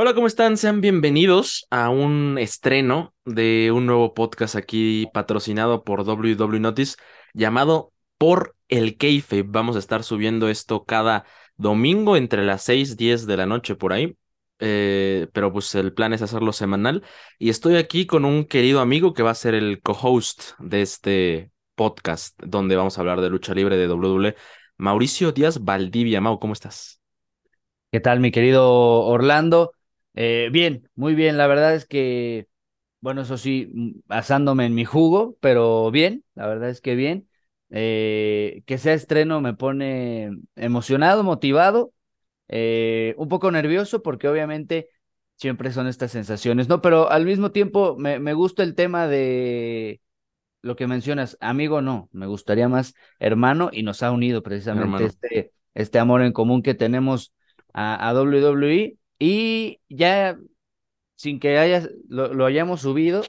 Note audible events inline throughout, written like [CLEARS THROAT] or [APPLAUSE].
Hola, ¿cómo están? Sean bienvenidos a un estreno de un nuevo podcast aquí patrocinado por WW Notice llamado Por el Keife. Vamos a estar subiendo esto cada domingo entre las 6 y 10 de la noche por ahí. Eh, pero pues el plan es hacerlo semanal. Y estoy aquí con un querido amigo que va a ser el co-host de este podcast, donde vamos a hablar de lucha libre de WWE. Mauricio Díaz Valdivia. Mau, ¿cómo estás? ¿Qué tal, mi querido Orlando? Eh, bien, muy bien. La verdad es que, bueno, eso sí, mm, asándome en mi jugo, pero bien, la verdad es que bien. Eh, que sea estreno me pone emocionado, motivado, eh, un poco nervioso porque obviamente siempre son estas sensaciones, ¿no? Pero al mismo tiempo me, me gusta el tema de lo que mencionas, amigo no, me gustaría más hermano y nos ha unido precisamente este, este amor en común que tenemos a, a WWE y ya, sin que haya, lo, hayamos subido,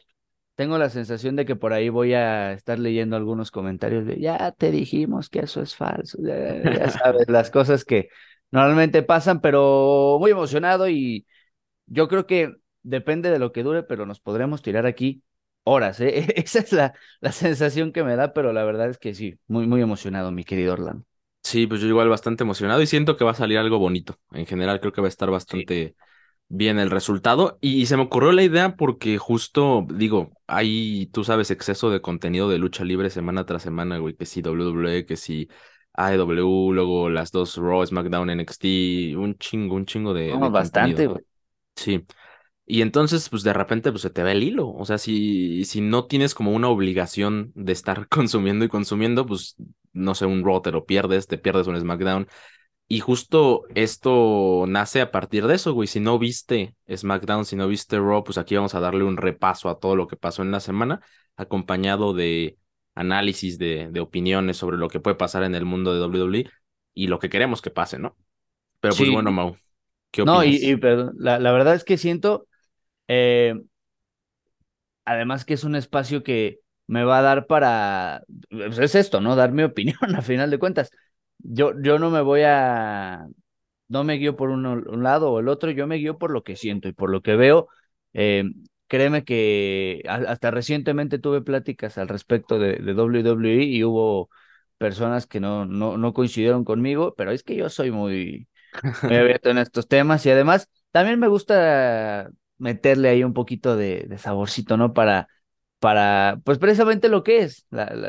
tengo la sensación de que por ahí voy a estar leyendo algunos comentarios de, ya te dijimos que eso es falso, ya, sabes, [LAUGHS] las cosas que normalmente pasan, pero muy emocionado y yo creo que depende de lo que dure, pero nos podremos tirar aquí horas, ¿eh? [LAUGHS] Esa es la, la sensación que me da, pero la verdad es que sí, muy, muy emocionado, mi querido Orlando. Sí, pues yo igual bastante emocionado y siento que va a salir algo bonito. En general creo que va a estar bastante bien el resultado. Y, se me ocurrió la idea porque justo, digo, hay, tú sabes, exceso de contenido de lucha libre semana tras semana, güey, que si WWE, que si AEW, luego las dos Raw, SmackDown, NXT, un chingo, un chingo de... bastante, güey. Sí. Y entonces, pues de repente, pues se te ve el hilo. O sea, si, si no tienes como una obligación de estar [LAUGHS] consumiendo y consumiendo, pues no sé, un Raw te lo pierdes, te pierdes un SmackDown. Y justo esto nace a partir de eso, güey. Si no viste SmackDown, si no viste Raw, pues aquí vamos a darle un repaso a todo lo que pasó en la semana, acompañado de análisis, de, de opiniones sobre lo que puede pasar en el mundo de WWE y lo que queremos que pase, ¿no? Pero pues bueno, Mau, ¿qué opinas? No, y, perdón, la, la, verdad es que siento, eh, además que es un espacio que me va a dar para, pues es esto, ¿no? Dar mi [LAUGHS] opinión a final de cuentas. Yo, yo no me voy a, no me guío por un lado o el otro, yo me guío por lo que siento y por lo que veo. Eh, créeme que hasta recientemente tuve pláticas al respecto de, de WWE y hubo personas que no, no, no coincidieron conmigo, pero es que yo soy muy, [LAUGHS] muy abierto en estos temas y además también me gusta meterle ahí un poquito de, saborcito, ¿no? Para para, pues precisamente lo que es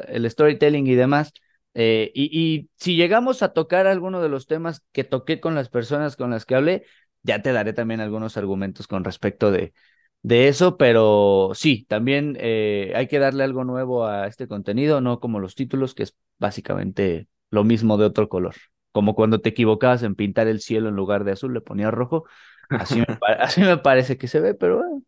el storytelling y demás. Eh, y, si llegamos a tocar alguno de los temas que toqué con las personas con las que hablé, ya te daré también algunos argumentos con respecto de, de eso, pero sí, también eh, hay que darle algo nuevo a este contenido, no como los títulos, que es básicamente lo mismo de otro color. Como cuando te equivocabas en pintar el cielo en lugar de azul, le ponías rojo. Así me, así me parece que se ve, pero ya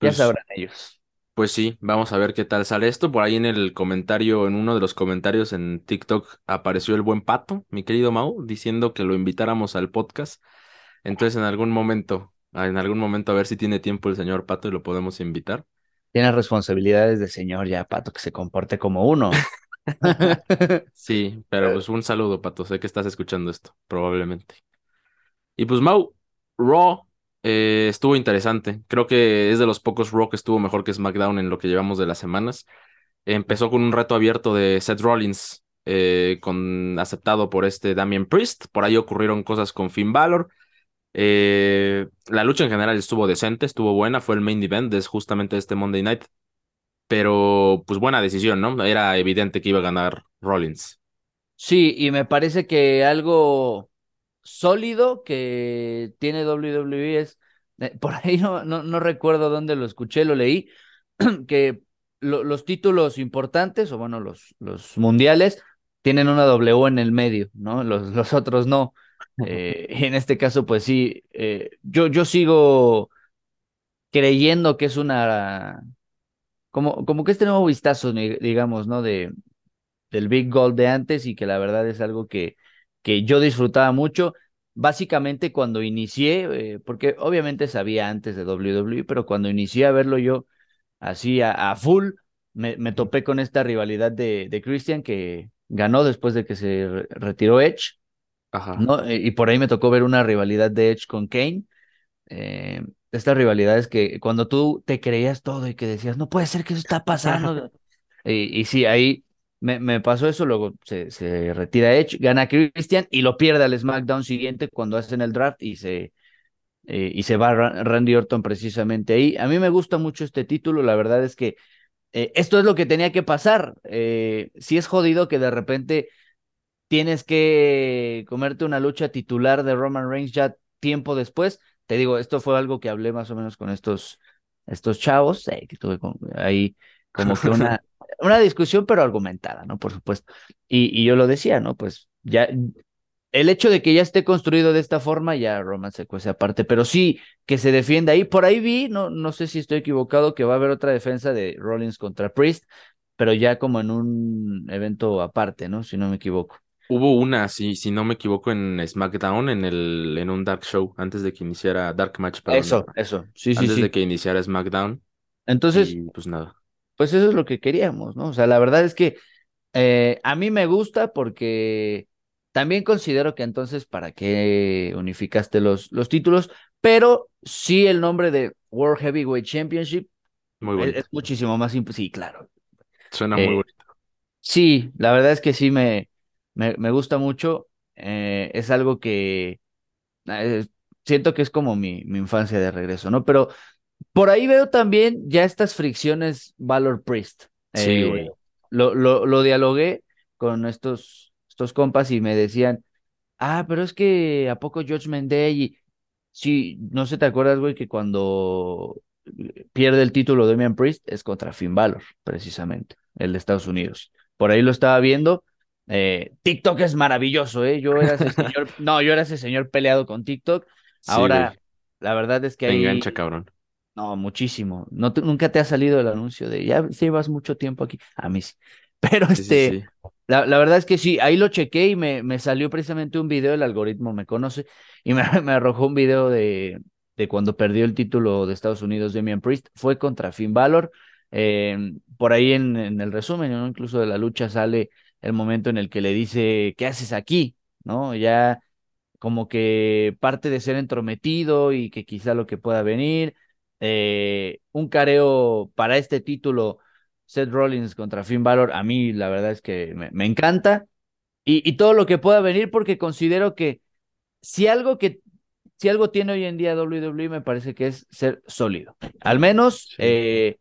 pues sabrán ellos. Pues sí, vamos a ver qué tal sale esto. Por ahí en el comentario, en uno de los comentarios en TikTok apareció el buen Pato, mi querido Mau, diciendo que lo invitáramos al podcast. Entonces en algún momento, en algún momento a ver si tiene tiempo el señor Pato y lo podemos invitar. Tiene responsabilidades de señor ya, Pato, que se comporte como uno. [LAUGHS] sí, pero [LAUGHS] pues un saludo, Pato. Sé que estás escuchando esto, probablemente. Y pues Mau, Raw eh, estuvo interesante. Creo que es de los pocos Raw que estuvo mejor que SmackDown en lo que llevamos de las semanas. Empezó con un reto abierto de Seth Rollins, eh, con, aceptado por este Damien Priest. Por ahí ocurrieron cosas con Finn Balor. Eh, la lucha en general estuvo decente, estuvo buena. Fue el main event de justamente este Monday Night. Pero, pues buena decisión, ¿no? Era evidente que iba a ganar Rollins. Sí, y me parece que algo sólido que tiene WWE es, eh, [LAUGHS] por ahí no, no, recuerdo dónde lo escuché, lo leí, [CLEARS THROAT] que los títulos importantes, o bueno, los, los mundiales, tienen una W en el medio, ¿no? Los, [LAUGHS] los otros no. Eh, en este caso, pues sí, eh, yo, yo sigo creyendo que es una, como, como que este nuevo vistazo, digamos, ¿no? De, del Big Gold de antes y que la verdad es algo que, que yo disfrutaba mucho. Básicamente cuando inicié, eh, porque obviamente sabía antes de WWE, pero cuando inicié a verlo yo así a, full, me, me, topé con esta rivalidad de, de, Christian que ganó después de que se retiró Edge. Ajá. ¿no? Y por ahí me tocó ver una rivalidad de Edge con Kane. eh, estas rivalidades que cuando tú te creías todo y que decías, no puede ser que eso está pasando. [LAUGHS] y, y sí, ahí me, me, pasó eso, luego se, se retira Edge, gana Christian y lo pierde al SmackDown siguiente cuando hacen el draft y se, eh, y se va Randy Orton precisamente ahí. A mí me gusta mucho este título, la verdad es que eh, esto es lo que tenía que pasar. Eh, si es jodido que de repente tienes que comerte una lucha titular de Roman Reigns ya tiempo después. Te digo, esto fue algo que hablé más o menos con estos, estos chavos, que tuve ahí como que una, [LAUGHS] una discusión, pero argumentada, ¿no? Por supuesto. Y, y yo lo decía, ¿no? Pues ya el hecho de que ya esté construido de esta forma, ya Roman se cuece aparte, pero sí que se defienda ahí. Por ahí vi, no, no sé si estoy equivocado, que va a haber otra defensa de Rollins contra Priest, pero ya como en un evento aparte, ¿no? Si no me equivoco. Hubo una, si, si no me equivoco, en SmackDown, en, el, en un Dark Show, antes de que iniciara Dark Match. Perdón, eso, eso, sí, sí. Antes de que iniciara SmackDown. Entonces, pues nada. Pues eso es lo que queríamos, ¿no? O sea, la verdad es que eh, a mí me gusta porque también considero que entonces, ¿para qué unificaste los, los títulos? Pero sí el nombre de World Heavyweight Championship muy es, muchísimo más simple. Sí, claro. Suena muy eh, bonito. Sí, la verdad es que sí me, me, gusta mucho. Eh, es algo que eh, siento que es como mi, mi infancia de regreso, ¿no? Pero por ahí veo también ya estas fricciones Valor Priest. Sí, lo, lo, lo dialogué con estos estos compas y me decían, ah, pero es que a poco Judgment Day y sí, no sé, te acuerdas, güey, que cuando pierde el título de Damian Priest es contra Finn Balor, precisamente, el de Estados Unidos. Por ahí lo estaba viendo. Eh, TikTok es maravilloso, ¿eh? Yo era ese señor, [LAUGHS] no, yo era ese señor peleado con TikTok. Ahora, la verdad es que ahí... engancha, cabrón. No, muchísimo. No, nunca te ha salido el anuncio de ya llevas mucho tiempo aquí. A mí sí. [LAUGHS] Pero este, la, la, verdad es que sí, ahí lo chequé y me, me salió precisamente un video, el algoritmo me conoce, y me, [LAUGHS] me arrojó un video de, de cuando perdió el título de Estados Unidos Damian Priest, fue contra Finn Balor. Eh, por ahí en, en el resumen, ¿no? incluso de la lucha, sale el momento en el que le dice, ¿qué haces aquí? ¿No? Ya como que parte de ser entrometido y que quizá lo que pueda venir. Eh, un careo para este título Seth Rollins contra Finn Balor, a mí la verdad es que me, encanta. Y, todo lo que pueda venir, porque considero que si algo que si algo tiene hoy en día WWE, me parece que es ser sólido. Al menos eh,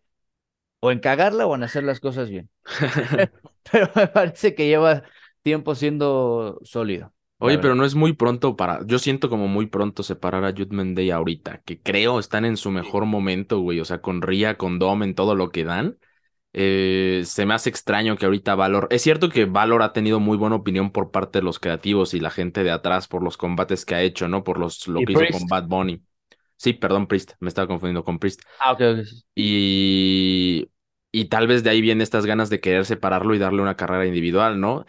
o en cagarla o en hacer las cosas bien. [LAUGHS] [LAUGHS] pero me parece que lleva tiempo siendo sólido. Oye, pero no es muy pronto para. Yo siento como muy pronto separar a Judgment Day ahorita, que creo están en su mejor momento, güey. O sea, con Ria, con Dom, en todo lo que dan. Eh, se me hace extraño que ahorita Valor. Es cierto que Valor ha tenido muy buena opinión por parte de los creativos y la gente de atrás por los combates que ha hecho, ¿no? Por los, lo que hizo con Bad Bunny. Sí, perdón, Priest. Me estaba confundiendo con Priest. Ah, ok, ok. Y. Y tal vez de ahí vienen estas ganas de querer separarlo y darle una carrera individual, ¿no?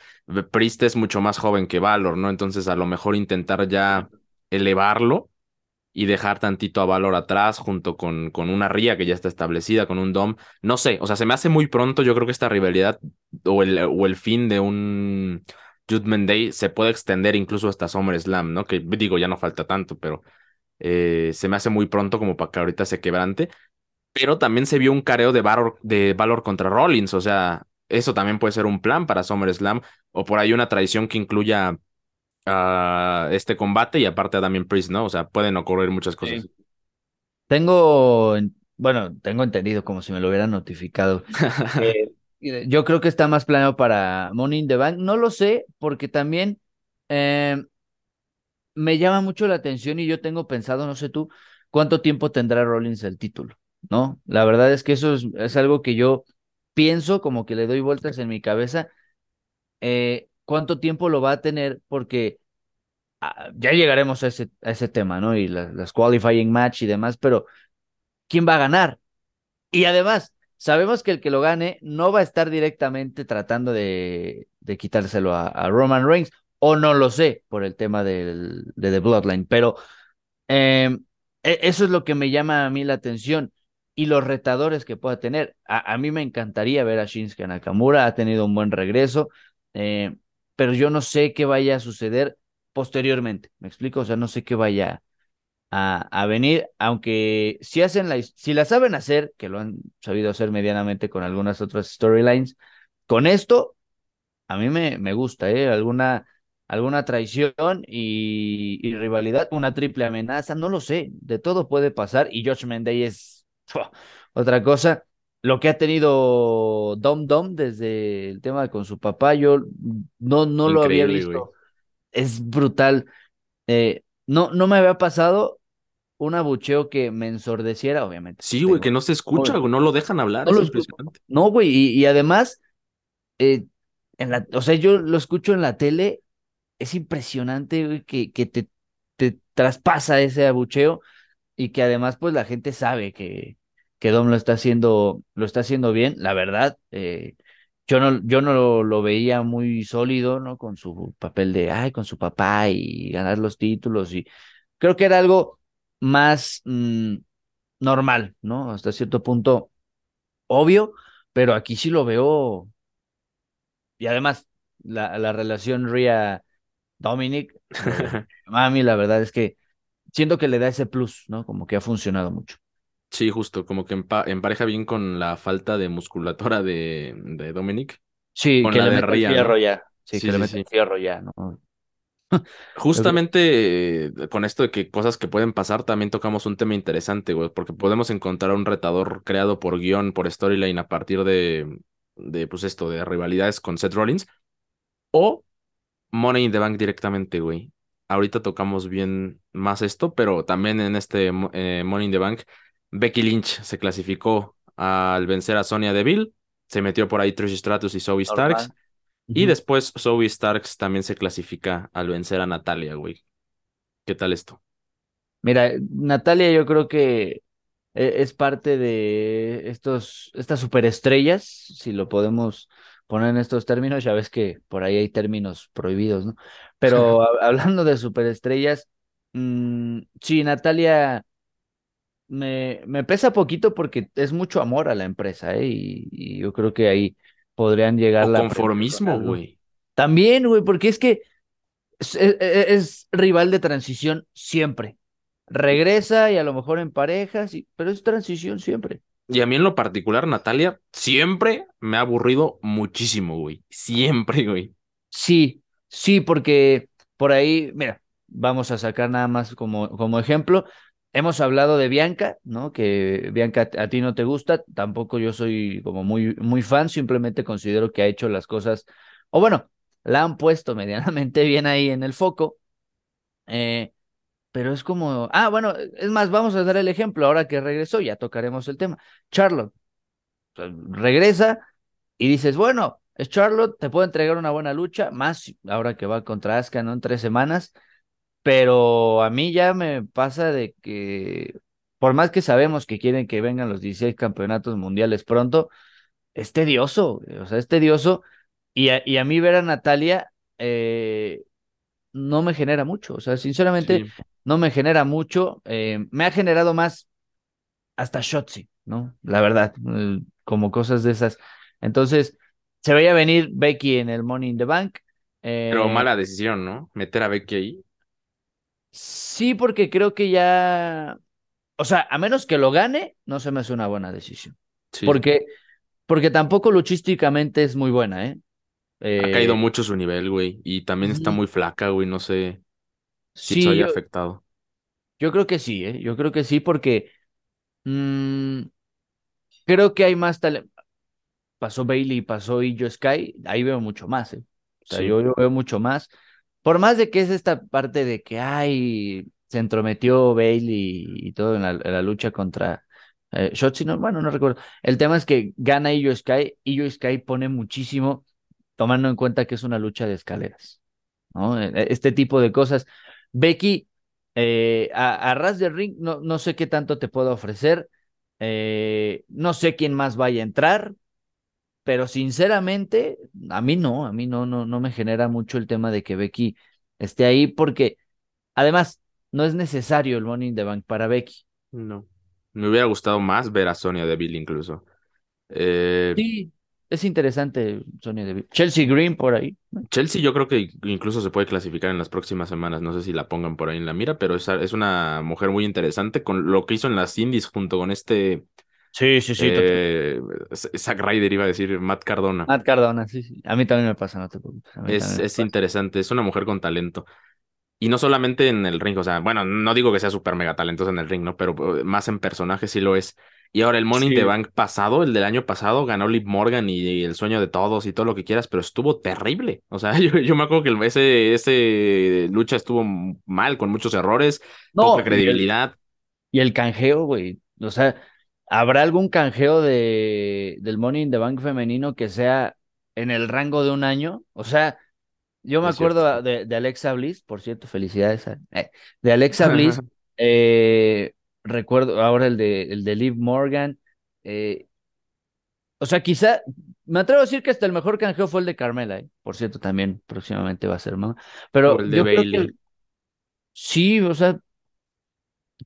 Priest es mucho más joven que Valor, ¿no? Entonces a lo mejor intentar ya elevarlo y dejar tantito a Valor atrás junto con, con una Ría que ya está establecida, con un Dom. No sé, o sea, se me hace muy pronto. Yo creo que esta rivalidad o el, o el fin de un Judgment Day se puede extender incluso hasta SummerSlam, ¿no? Que digo, ya no falta tanto, pero eh, se me hace muy pronto como para que ahorita se quebrante. Pero también se vio un careo de Valor, de Valor contra Rollins, o sea, eso también puede ser un plan para SummerSlam o por ahí una tradición que incluya este combate y aparte a Damien Priest, ¿no? O sea, pueden ocurrir muchas cosas. Tengo, bueno, tengo entendido como si me lo hubieran notificado. [LAUGHS] Eh, yo creo que está más planeado para Money in the Bank. No lo sé, porque también eh, me llama mucho la atención y yo tengo pensado, no sé tú, cuánto tiempo tendrá Rollins el título, ¿no? La verdad es que eso es, algo que yo pienso, como que le doy vueltas en mi cabeza. Eh, cuánto tiempo lo va a tener, porque ah, ya llegaremos a ese, a ese tema, ¿no? Y las qualifying match y demás, pero ¿quién va a ganar? Y además, sabemos que el que lo gane no va a estar directamente tratando de, de quitárselo a, Roman Reigns, o no lo sé por el tema del, de The Bloodline, pero em, e, eso es lo que me llama a mí la atención y los retadores que pueda tener. A, a mí me encantaría ver a Shinsuke Nakamura, ha tenido un buen regreso. Eh, pero yo no sé qué vaya a suceder posteriormente. ¿Me explico? O sea, no sé qué vaya, a, a venir, aunque si hacen la, si la saben hacer, que lo han sabido hacer medianamente con algunas otras storylines, con esto a mí me, me gusta, ¿eh? Alguna, alguna traición y, y rivalidad, una triple amenaza, no lo sé, de todo puede pasar y Josh Mendey es otra cosa. Lo que ha tenido Dom Dom desde el tema con su papá, yo no, no lo había visto. Es brutal. Eh, no, no me había pasado un abucheo que me ensordeciera, obviamente. Sí, güey, que no se escucha, no, no lo dejan hablar. No, es no güey, y, y, además, eh, en la, o sea, yo lo escucho en la tele, es impresionante, güey, que, que te, te traspasa ese abucheo y que además, pues la gente sabe que, que Dom lo está haciendo, lo está haciendo bien, la verdad. Eh, yo no, yo no lo, veía muy sólido, ¿no? Con su papel de, ay, con su papá y ganar los títulos y creo que era algo más mm, normal, ¿no? Hasta cierto punto obvio, pero aquí sí lo veo. Y además, la, la relación Ria Dominic, [LAUGHS] mami, la verdad es que siento que le da ese plus, ¿no? Como que ha funcionado mucho. Sí, justo, como que empareja bien con la falta de musculatura de, de Dominic. Sí, que le mete fierro ya. Sí, que le mete fierro ya, ¿no? [LAUGHS] Justamente eh, con esto de que cosas que pueden pasar, también tocamos un tema interesante, güey, porque podemos encontrar un retador creado por guion, por storyline a partir de, de, pues esto, de rivalidades con Seth Rollins, o Money in the Bank directamente, güey. Ahorita tocamos bien más esto, pero también en este eh, Money in the Bank Becky Lynch se clasificó al vencer a Sonia Deville. Se metió por ahí Trish Stratus y Zoe Starks. Y después Zoe Starks también se clasifica al vencer a Natalia, güey. ¿Qué tal esto? Mira, Natalia yo creo que e, es parte de estos, estas superestrellas, si lo podemos poner en estos términos, ya ves que por ahí hay términos prohibidos, ¿no? Pero [LAUGHS] hablando de superestrellas, mmm, sí, Natalia me, me pesa poquito porque es mucho amor a la empresa, ¿eh? Y, yo creo que ahí podrían llegar o la conformismo, güey. También, güey, porque es que es, e, e, es, rival de transición siempre. Regresa y a lo mejor en parejas, pero es transición siempre. Y a mí en lo particular, Natalia, siempre me ha aburrido muchísimo, güey. Siempre, güey. Sí, sí, porque por ahí, mira, vamos a sacar nada más como, como ejemplo. Hemos hablado de Bianca, ¿no? Que Bianca a ti no te gusta, tampoco yo soy como muy, muy fan, simplemente considero que ha hecho las cosas, o bueno, la han puesto [LAUGHS] medianamente bien ahí en el foco, eh, pero es como, ah, bueno, es más, vamos a dar el ejemplo, ahora que regresó, ya tocaremos el tema. Charlotte regresa y dices, bueno, es Charlotte, te puede entregar una buena lucha, más ahora que va contra Asuka, ¿no? En tres semanas, pero a mí ya me pasa de que, por más que sabemos que quieren que vengan los 16 campeonatos mundiales pronto, es tedioso, o sea, es tedioso. Y a, y a mí ver a Natalia eh, no me genera mucho, o sea, sinceramente no me genera mucho. Eh, me ha generado más hasta Shotzi, ¿no? La verdad, eh, como cosas de esas. Entonces, se veía venir Becky en el Money in the Bank. Pero mala decisión, ¿no? Meter a Becky ahí. Sí, porque creo que ya, o sea, a menos que lo gane, no se me hace una buena decisión. Porque, porque tampoco luchísticamente es muy buena, ¿eh? ha caído eh, mucho su nivel, güey. Y también está muy flaca, güey. No sé si sí, haya afectado. Yo creo que sí, ¿eh? Yo creo que sí, porque mm, creo que hay más talento. Pasó Bailey, pasó Illo Sky, ahí veo mucho más, ¿eh? O sea, yo, yo veo mucho más. Por más de que es esta parte de que, ay, se entrometió Bailey y, todo en la, lucha contra eh, no, bueno, no recuerdo. El tema es que gana Io Sky, Io Sky pone muchísimo, tomando en cuenta que es una lucha de escaleras, ¿no? E, e, este tipo de cosas. Becky, eh, a, ras de ring, no, no sé qué tanto te puedo ofrecer, eh, no sé quién más vaya a entrar, pero sinceramente, a mí no, a mí no, no, no me genera mucho el tema de que Becky esté ahí, porque además no es necesario el Money in the Bank para Becky. No. Me hubiera gustado más ver a Sonia Deville incluso. Eh, sí, es interesante Sonia Deville. Chelsea Green por ahí. Chelsea yo creo que incluso se puede clasificar en las próximas semanas, no sé si la pongan por ahí en la mira, pero es, es una mujer muy interesante con lo que hizo en las Indies junto con este... Sí, sí, sí. Eh, Zack Ryder iba a decir, Matt Cardona. Matt Cardona, sí, sí. A mí también me pasa, no te preocupes. Es, es interesante, es una mujer con talento. Y no solamente en el ring, o sea, bueno, no digo que sea súper mega talentosa en el ring, ¿no? Pero más en personaje sí lo es. Y ahora el Money in the Bank pasado, el del año pasado, ganó Liv Morgan y, el sueño de todos y todo lo que quieras, pero estuvo terrible. O sea, [LAUGHS] yo, yo me acuerdo que ese, ese lucha estuvo mal, con muchos errores, poca credibilidad. Y el, canjeo, güey. O sea, ¿habrá algún canjeo de, del Money in the Bank femenino que sea en el rango de un año? O sea, yo me acuerdo de, de, Alexa Bliss, por cierto, felicidades. Eh, de Alexa Bliss, [LAUGHS] eh, recuerdo ahora el de, el de Liv Morgan. Eh, o sea, quizá, me atrevo a decir que hasta el mejor canjeo fue el de Carmela, por cierto, también próximamente va a ser más. Pero el de Bailey. sí, o sea,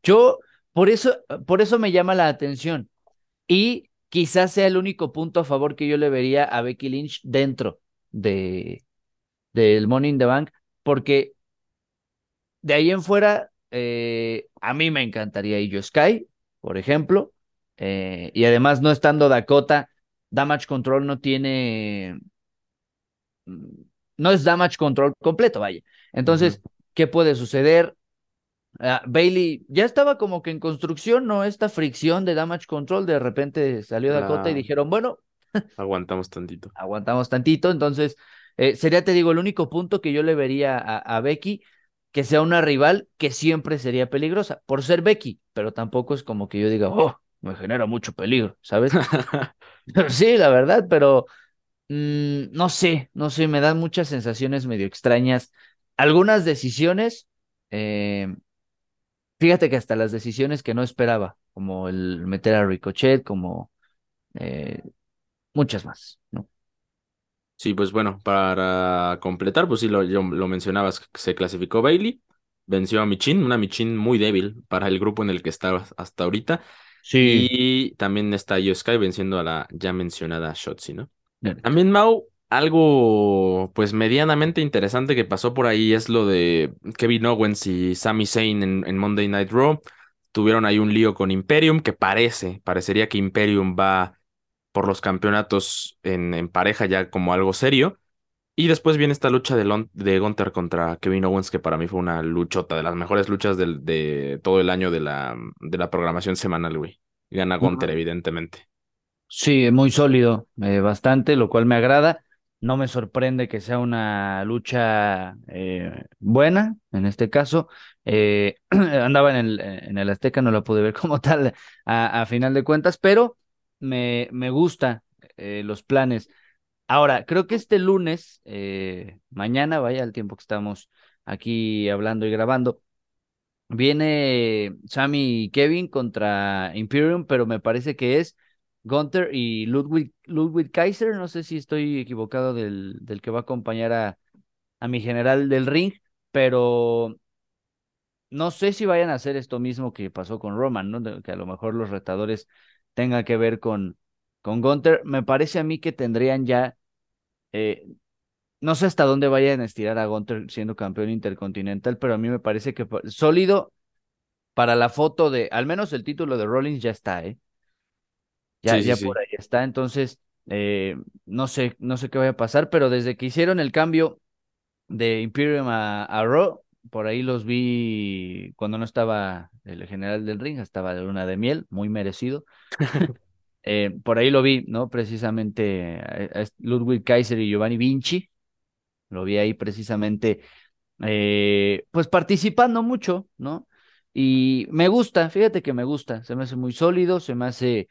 yo, por eso, por eso me llama la atención. Y quizás sea el único punto a favor que yo le vería a Becky Lynch dentro de, del Money in the Bank, porque de ahí en fuera, eh, a mí me encantaría Illo Sky, por ejemplo, eh, y además no estando Dakota, Damage Control no tiene, mm, no es Damage Control completo, vaya. Entonces, ¿qué puede suceder? Ah, Bailey ya estaba como que en construcción, ¿no? Esta fricción de Damage Control, de repente salió Dakota y dijeron, bueno, aguantamos tantito. [LAUGHS] Aguantamos tantito, entonces eh, sería, te digo, el único punto que yo le vería a, Becky, que sea una rival que siempre sería peligrosa, por ser Becky, pero tampoco es como que yo diga, oh, me genera mucho peligro, ¿sabes? [LAUGHS] [LAUGHS] sí, la verdad, pero mm, no sé, no sé, me dan muchas sensaciones medio extrañas. Algunas decisiones, eh, fíjate que hasta las decisiones que no esperaba, como el meter a Ricochet, como eh, muchas más, ¿no? Sí, pues bueno, para completar, pues sí, lo, lo mencionabas, se clasificó Bailey, venció a Michin, una Michin muy débil para el grupo en el que estaba hasta ahorita. Sí. Y también está Io Sky venciendo a la ya mencionada Shotzi, ¿no? También Mau, algo pues medianamente interesante que pasó por ahí es lo de Kevin Owens y Sami Zayn en, en Monday Night Raw. Tuvieron ahí un lío con Imperium que parece, parecería que Imperium va por los campeonatos en, en, pareja ya como algo serio. Y después viene esta lucha de, de Gunter contra Kevin Owens, que para mí fue una luchota, de las mejores luchas del, de todo el año de la, de la programación semanal, güey. Gana Gunter, evidentemente. Sí, muy sólido, eh, bastante, lo cual me agrada. No me sorprende que sea una lucha eh, buena, en este caso. Eh, [CLEARS THROAT] andaba en el, Azteca, no la pude ver [LAUGHS] como tal a, final de cuentas, pero me, me gusta eh, los planes. Ahora, creo que este lunes, eh, mañana, vaya el tiempo que estamos aquí hablando y grabando, viene Sammy y Kevin contra Imperium, pero me parece que es Gunther y Ludwig, Ludwig Kaiser, no sé si estoy equivocado del, del que va a acompañar a, a mi general del ring, pero no sé si vayan a hacer esto mismo que pasó con Roman, ¿no? Que a lo mejor los retadores tenga que ver con, con Gunter. Me parece a mí que tendrían ya, eh, no sé hasta dónde vayan a estirar a Gunter siendo campeón intercontinental, pero a mí me parece que sólido para la foto de, al menos el título de Rollins ya está, ¿eh? Ya, ya por ahí está, entonces, eh, no sé, no sé qué vaya a pasar, pero desde que hicieron el cambio de Imperium a, a Raw, por ahí los vi cuando no estaba el general del ring, estaba de luna de miel, muy merecido. [LAUGHS] Eh, por ahí lo vi, ¿no? Precisamente a, Ludwig Kaiser y Giovanni Vinci, lo vi ahí precisamente, eh, pues participando mucho, ¿no? Y me gusta, fíjate que me gusta, se me hace muy sólido, se me hace...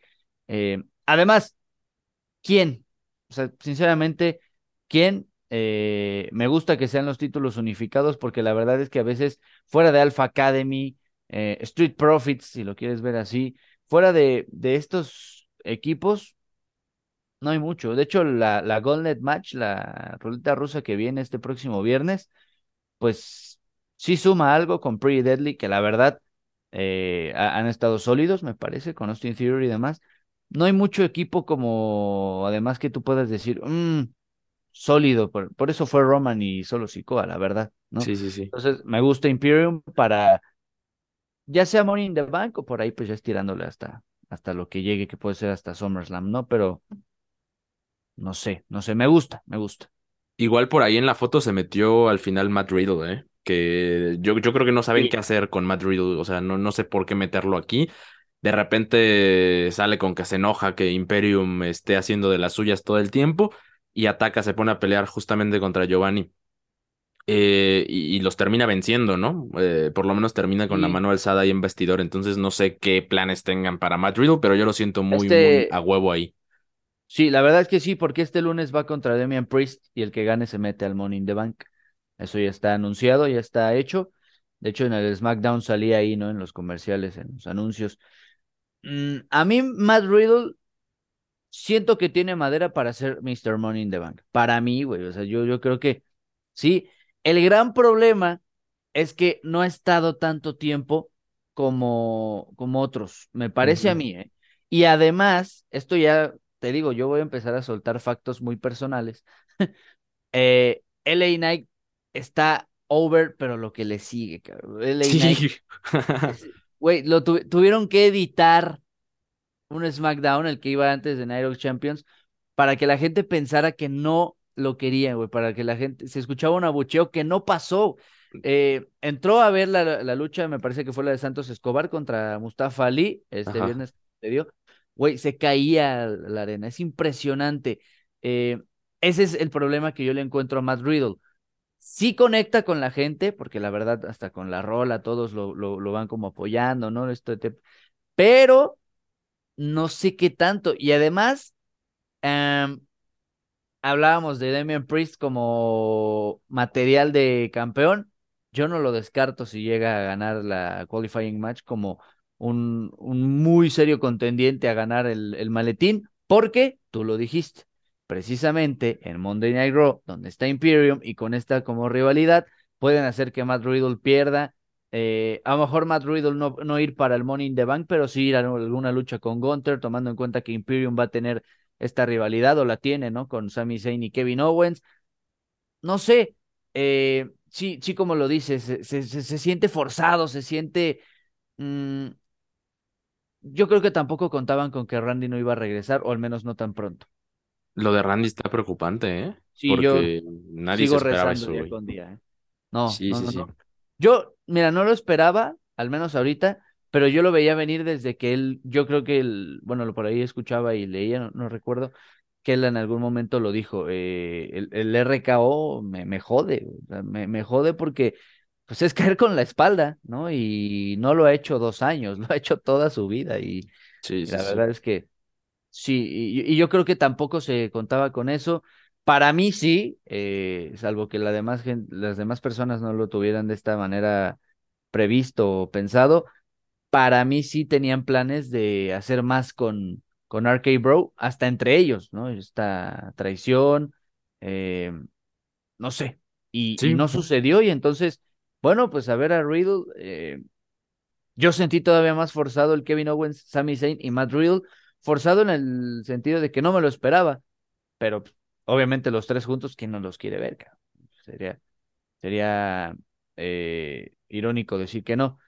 Eh, además, ¿quién? O sea, sinceramente, ¿quién eh, me gusta que sean los títulos unificados porque la verdad es que a veces fuera de Alpha Academy, eh, Street Profits, si lo quieres ver así, fuera de, de estos equipos, no hay mucho. De hecho, la, la Gauntlet Match, la ruleta rusa que viene este próximo viernes, pues sí suma algo con Pretty Deadly, que la verdad eh, han estado sólidos, me parece, con Austin Theory y demás. No hay mucho equipo como, además que tú puedas decir, mmm, sólido, por, por, eso fue Roman y solo Sikoa, la verdad, ¿no? Sí, sí, sí. Entonces, me gusta Imperium para, ya sea Money in the Bank o por ahí, pues ya estirándole hasta, hasta lo que llegue, que puede ser hasta SummerSlam, ¿no? Pero, no sé, no sé, me gusta, me gusta. Igual por ahí en la foto se metió al final Matt Riddle, ¿eh? Que yo, yo creo que no saben Sí. qué hacer con Matt Riddle, o sea, no, no sé por qué meterlo aquí. De repente sale con que se enoja que Imperium esté haciendo de las suyas todo el tiempo y ataca, se pone a pelear justamente contra Giovanni. Eh, y, y los termina venciendo, ¿no? Eh, por lo menos termina con la mano alzada ahí en vestidor. Entonces no sé qué planes tengan para Matt Riddle, pero yo lo siento muy, muy este, a huevo ahí. sí, la verdad es que sí, porque este lunes va contra Damian Priest y el que gane se mete al Money in the Bank. Eso ya está anunciado, ya está hecho. De hecho, en el SmackDown salía ahí, ¿no? En los comerciales, en los anuncios. Mm, a mí, Matt Riddle, siento que tiene madera para ser Mr. Money in the Bank. Para mí, güey. O sea, yo, yo creo que sí. El gran problema es que no ha estado tanto tiempo como, como otros, me parece a mí, ¿eh? Y además, esto ya te digo, yo voy a empezar a soltar factos muy personales. [LAUGHS] Eh, LA Knight está over, pero lo que le sigue, cabrón. LA Knight, [LAUGHS] es- güey, lo tu- tuvieron que editar un SmackDown, el que iba antes de Night of Champions, para que la gente pensara que no lo querían, güey, para que la gente se escuchaba un abucheo que no pasó. Eh, entró a ver la, la lucha, me parece que fue la de Santos Escobar contra Mustafa Ali, este Ajá. viernes que dio. Güey, se caía la arena, es impresionante. Eh, ese es el problema que yo le encuentro a Matt Riddle. Sí conecta con la gente, porque la verdad, hasta con la rola, todos lo, lo, van como apoyando, ¿no? Esto Pero no sé qué tanto. Y además, em, hablábamos de Damian Priest como material de campeón. Yo no lo descarto si llega a ganar la qualifying match como un, un muy serio contendiente a ganar el, el maletín, porque tú lo dijiste, precisamente en Monday Night Raw, donde está Imperium y con esta como rivalidad, pueden hacer que Matt Riddle pierda. Eh, a lo mejor Matt Riddle no, no ir para el Money in the Bank, pero sí ir a alguna lucha con Gunter, tomando en cuenta que Imperium va a tener esta rivalidad o la tiene, ¿no? Con Sami Zayn y Kevin Owens. No sé, eh, sí, sí, como lo dices, se, se, siente forzado, se siente... Mmm, yo creo que tampoco contaban con que Randy no iba a regresar, o al menos no tan pronto. Lo de Randy está preocupante, ¿eh? Sí, yo Porque nadie se sigo esperaba rezando eso, día con día. ¿eh? No, Sí, no, sí, no. Yo, mira, no lo esperaba, al menos ahorita, pero yo lo veía venir desde que él, yo creo que él, bueno, lo por ahí escuchaba y leía, no, no recuerdo, que él en algún momento lo dijo, eh, el, el RKO me, me jode, o sea, me, me jode porque pues es caer con la espalda, ¿no? Y no lo ha hecho dos años, [LAUGHS] lo ha hecho toda su vida y, Sí, la verdad es que sí, y, y yo creo que tampoco se contaba con eso. Para mí sí, eh, salvo que la demás las demás personas no lo tuvieran de esta manera previsto o pensado, para mí sí tenían planes de hacer más con, con RK Bro, hasta entre ellos, ¿no? Esta traición, eh, no sé, y, no sucedió, y entonces, bueno, pues a ver a Riddle, eh, yo sentí todavía más forzado el Kevin Owens, Sami Zayn y Matt Riddle, forzado en el sentido de que no me lo esperaba, pero pues, obviamente los tres juntos, ¿quién no los quiere ver? Sería, sería eh, irónico decir que no.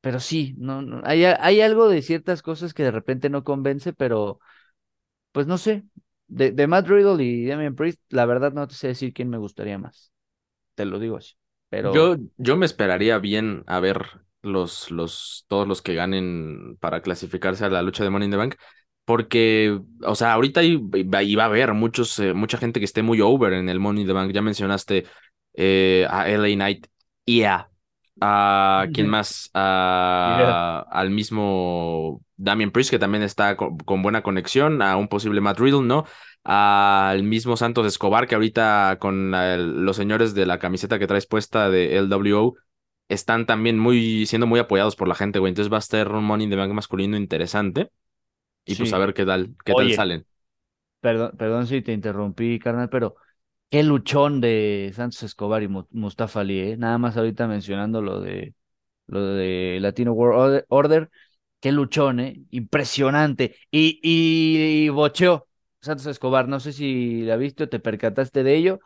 Pero sí, no, no, hay, hay algo de ciertas cosas que de repente no convence, pero pues no sé. De, de Matt Riddle y Damian Priest, la verdad no te sé decir quién me gustaría más. Te lo digo así. Pero Yo, yo me esperaría bien a ver los, los, todos los que ganen para clasificarse a la lucha de Money in the Bank. Porque, o sea, ahorita iba a haber muchos, eh, mucha gente que esté muy over en el Money in the Bank. Ya mencionaste eh, a LA Knight y a, a ¿quién más? Yeah. Al mismo Damian Priest, que también está con, con buena conexión, a un posible Matt Riddle, ¿no? Al mismo Santos Escobar, que ahorita con los señores de la camiseta que traes puesta de LWO están también muy, siendo muy apoyados por la gente, güey. Entonces va a ser un Money in the Bank masculino interesante. Y pues a sí. ver qué tal, qué tal salen. perdón, perdón si te interrumpí, carnal, pero qué luchón de Santos Escobar y Mu- Mustafa Ali, ¿eh? Nada más ahorita mencionando lo de lo de Latino World Order. Qué luchón, ¿eh? Impresionante. Y, y, bocheó Santos Escobar, no sé si la viste o te percataste de ello,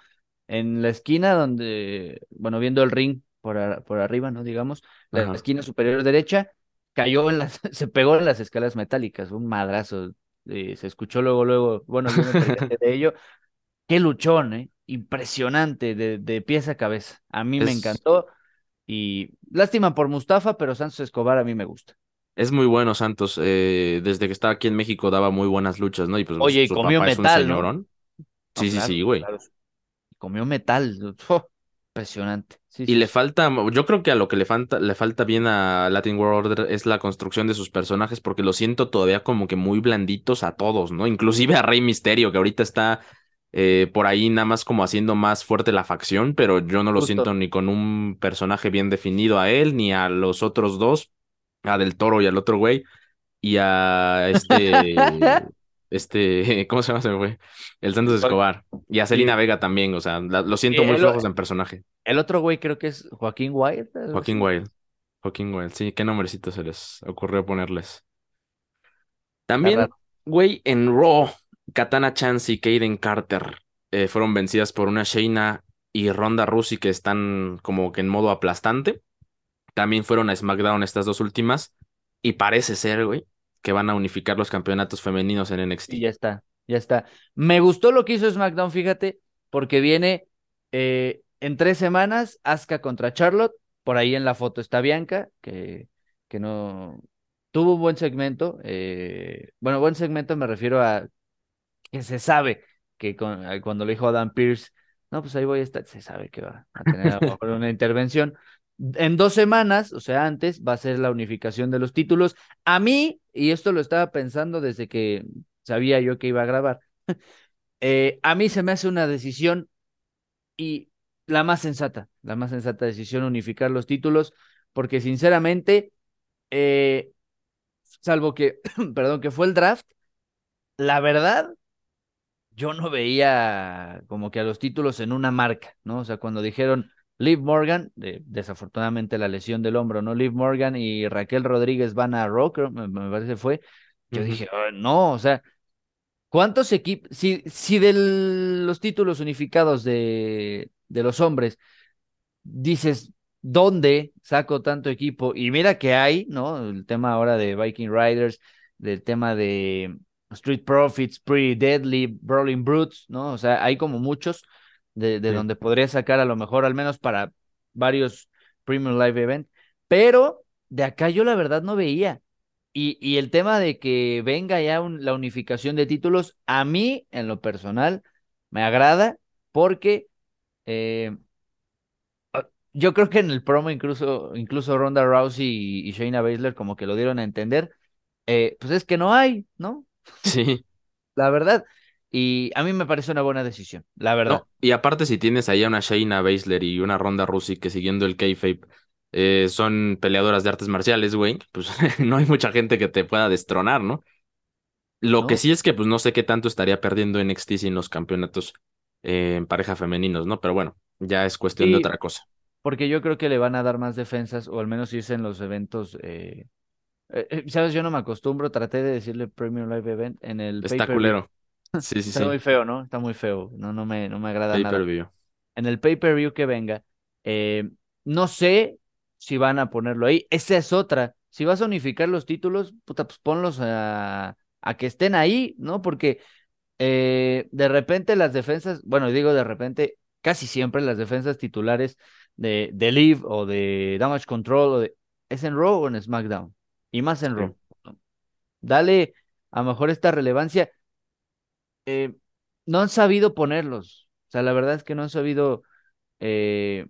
en la esquina donde, bueno, viendo el ring por, por arriba, ¿no? Digamos, la esquina superior derecha, cayó en las, [LAUGHS] se pegó en las escalas metálicas, un madrazo, eh, se escuchó luego, luego, bueno, yo me de ello. Qué luchón, ¿eh? Impresionante, de, de pies a cabeza. A mí me encantó. Y lástima por Mustafa, pero Santos Escobar a mí me gusta. Es muy bueno Santos. Eh, desde que estaba aquí en México daba muy buenas luchas, ¿no? Y pues Oye, comió metal, ¿no? Sí, sí, sí, güey. Comió metal. [LAUGHS] impresionante. y le falta, yo creo que a lo que le falta, le falta bien a Latin World Order es la construcción de sus personajes, porque lo siento todavía como que muy blanditos a todos, ¿no? Inclusive a Rey Misterio, que ahorita está eh, por ahí nada más como haciendo más fuerte la facción, pero yo no lo siento ni con un personaje bien definido a él, ni a los otros dos, a Del Toro y al otro güey, y a este, [LAUGHS] este, [LAUGHS] ¿cómo se llama ese güey? El Santos Escobar, y a Celina Vega también, o sea, lo siento muy flojos en personaje. El otro güey creo que es Joaquín Wild. Joaquín Wild. Joaquín Wild, sí, qué nombrecito se les ocurrió ponerles. También, güey, en Raw Katana Chance y Kaden Carter eh, fueron vencidas por una Shayna y Ronda Rousey que están como que en modo aplastante. También fueron a SmackDown estas dos últimas. Y parece ser, güey, que van a unificar los campeonatos femeninos en NXT. Y ya está, ya está. Me gustó lo que hizo SmackDown, fíjate, porque viene eh, en tres semanas Asuka contra Charlotte. Por ahí en la foto está Bianca, que, que no tuvo un buen segmento. Eh, bueno, buen segmento me refiero a que se sabe que eh, cuando le dijo a Dan Pierce, no, pues ahí voy a estar, se sabe que va a tener [LAUGHS] una intervención. En dos semanas, o sea, antes, va a ser la unificación de los títulos. A mí, y esto lo estaba pensando desde que sabía yo que iba a grabar, [LAUGHS] eh, a mí se me hace una decisión y la más sensata, la más sensata decisión unificar los títulos, porque sinceramente, eh, salvo que, [CLEARS THROAT] perdón, que fue el draft, la verdad, yo no veía como que a los títulos en una marca, ¿no? O sea, cuando dijeron Liv Morgan, desafortunadamente la lesión del hombro, ¿no? Liv Morgan y Raquel Rodríguez van a Rock, me, parece fue. Yo dije, no, o sea, ¿cuántos equipos, si, si de los títulos unificados de, de los hombres dices, ¿dónde saco tanto equipo? Y mira que hay, ¿no? El tema ahora de Viking Riders, del tema de Street Profits, Pretty Deadly, Brawling Brutes, ¿no? O sea, hay como muchos de, donde podría sacar a lo mejor al menos para varios Premium Live Event, pero de acá yo la verdad no veía. Y, y el tema de que venga ya la unificación de títulos, a mí en lo personal me agrada porque eh, ah, yo creo que en el promo incluso, incluso Ronda Rousey y, Shayna Baszler como que lo dieron a entender, eh, pues es que no hay, ¿no? Sí. [LAUGHS] la verdad. Y a mí me parece una buena decisión, la verdad. y aparte, si tienes ahí a una Shayna Baszler y una Ronda Rousey que siguiendo el kayfabe eh, son peleadoras de artes marciales, güey, pues [LAUGHS] no hay mucha gente que te pueda destronar, ¿no? Lo que sí es que, pues no sé qué tanto estaría perdiendo NXT sin los campeonatos eh, en pareja femeninos, ¿no? Pero bueno, ya es cuestión de otra cosa. Porque yo creo que le van a dar más defensas, o al menos irse en los eventos eh, eh, eh, Sabes, yo no me acostumbro, traté de decirle Premium Live Event en el Está culero. Sí, sí, Está muy feo, ¿no? Está muy feo. No, no me, no me agrada nada. En el pay-per-view que venga, eh, no sé si van a ponerlo ahí. Esa es otra. Si vas a unificar los títulos, puta, pues ponlos a, a que estén ahí, ¿no? Porque de repente las defensas, bueno, digo de repente, casi siempre las defensas titulares de, de Live o de Damage Control o de, es en Raw o en SmackDown y más en Raw. Dale a lo mejor esta relevancia. Eh, no han sabido ponerlos. O sea, la verdad es que no han sabido eh,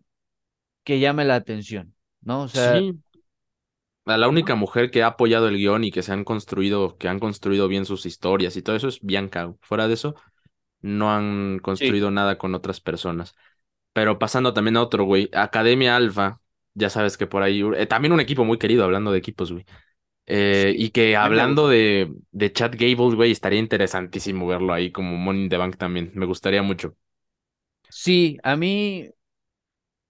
que llame la atención, ¿no? O sea. Sí. La única mujer que ha apoyado el guion y que se han construido, que han construido bien sus historias y todo eso es Bianca. Fuera de eso, no han construido nada con otras personas. Pero pasando también a otro, güey. Academia Alpha. Ya sabes que por ahí. Eh, también un equipo muy querido, hablando de equipos, güey. Eh, y que hablando de, de Chad Gables, güey, estaría interesantísimo verlo ahí como Money in the Bank también. Me gustaría mucho. Sí, a mí,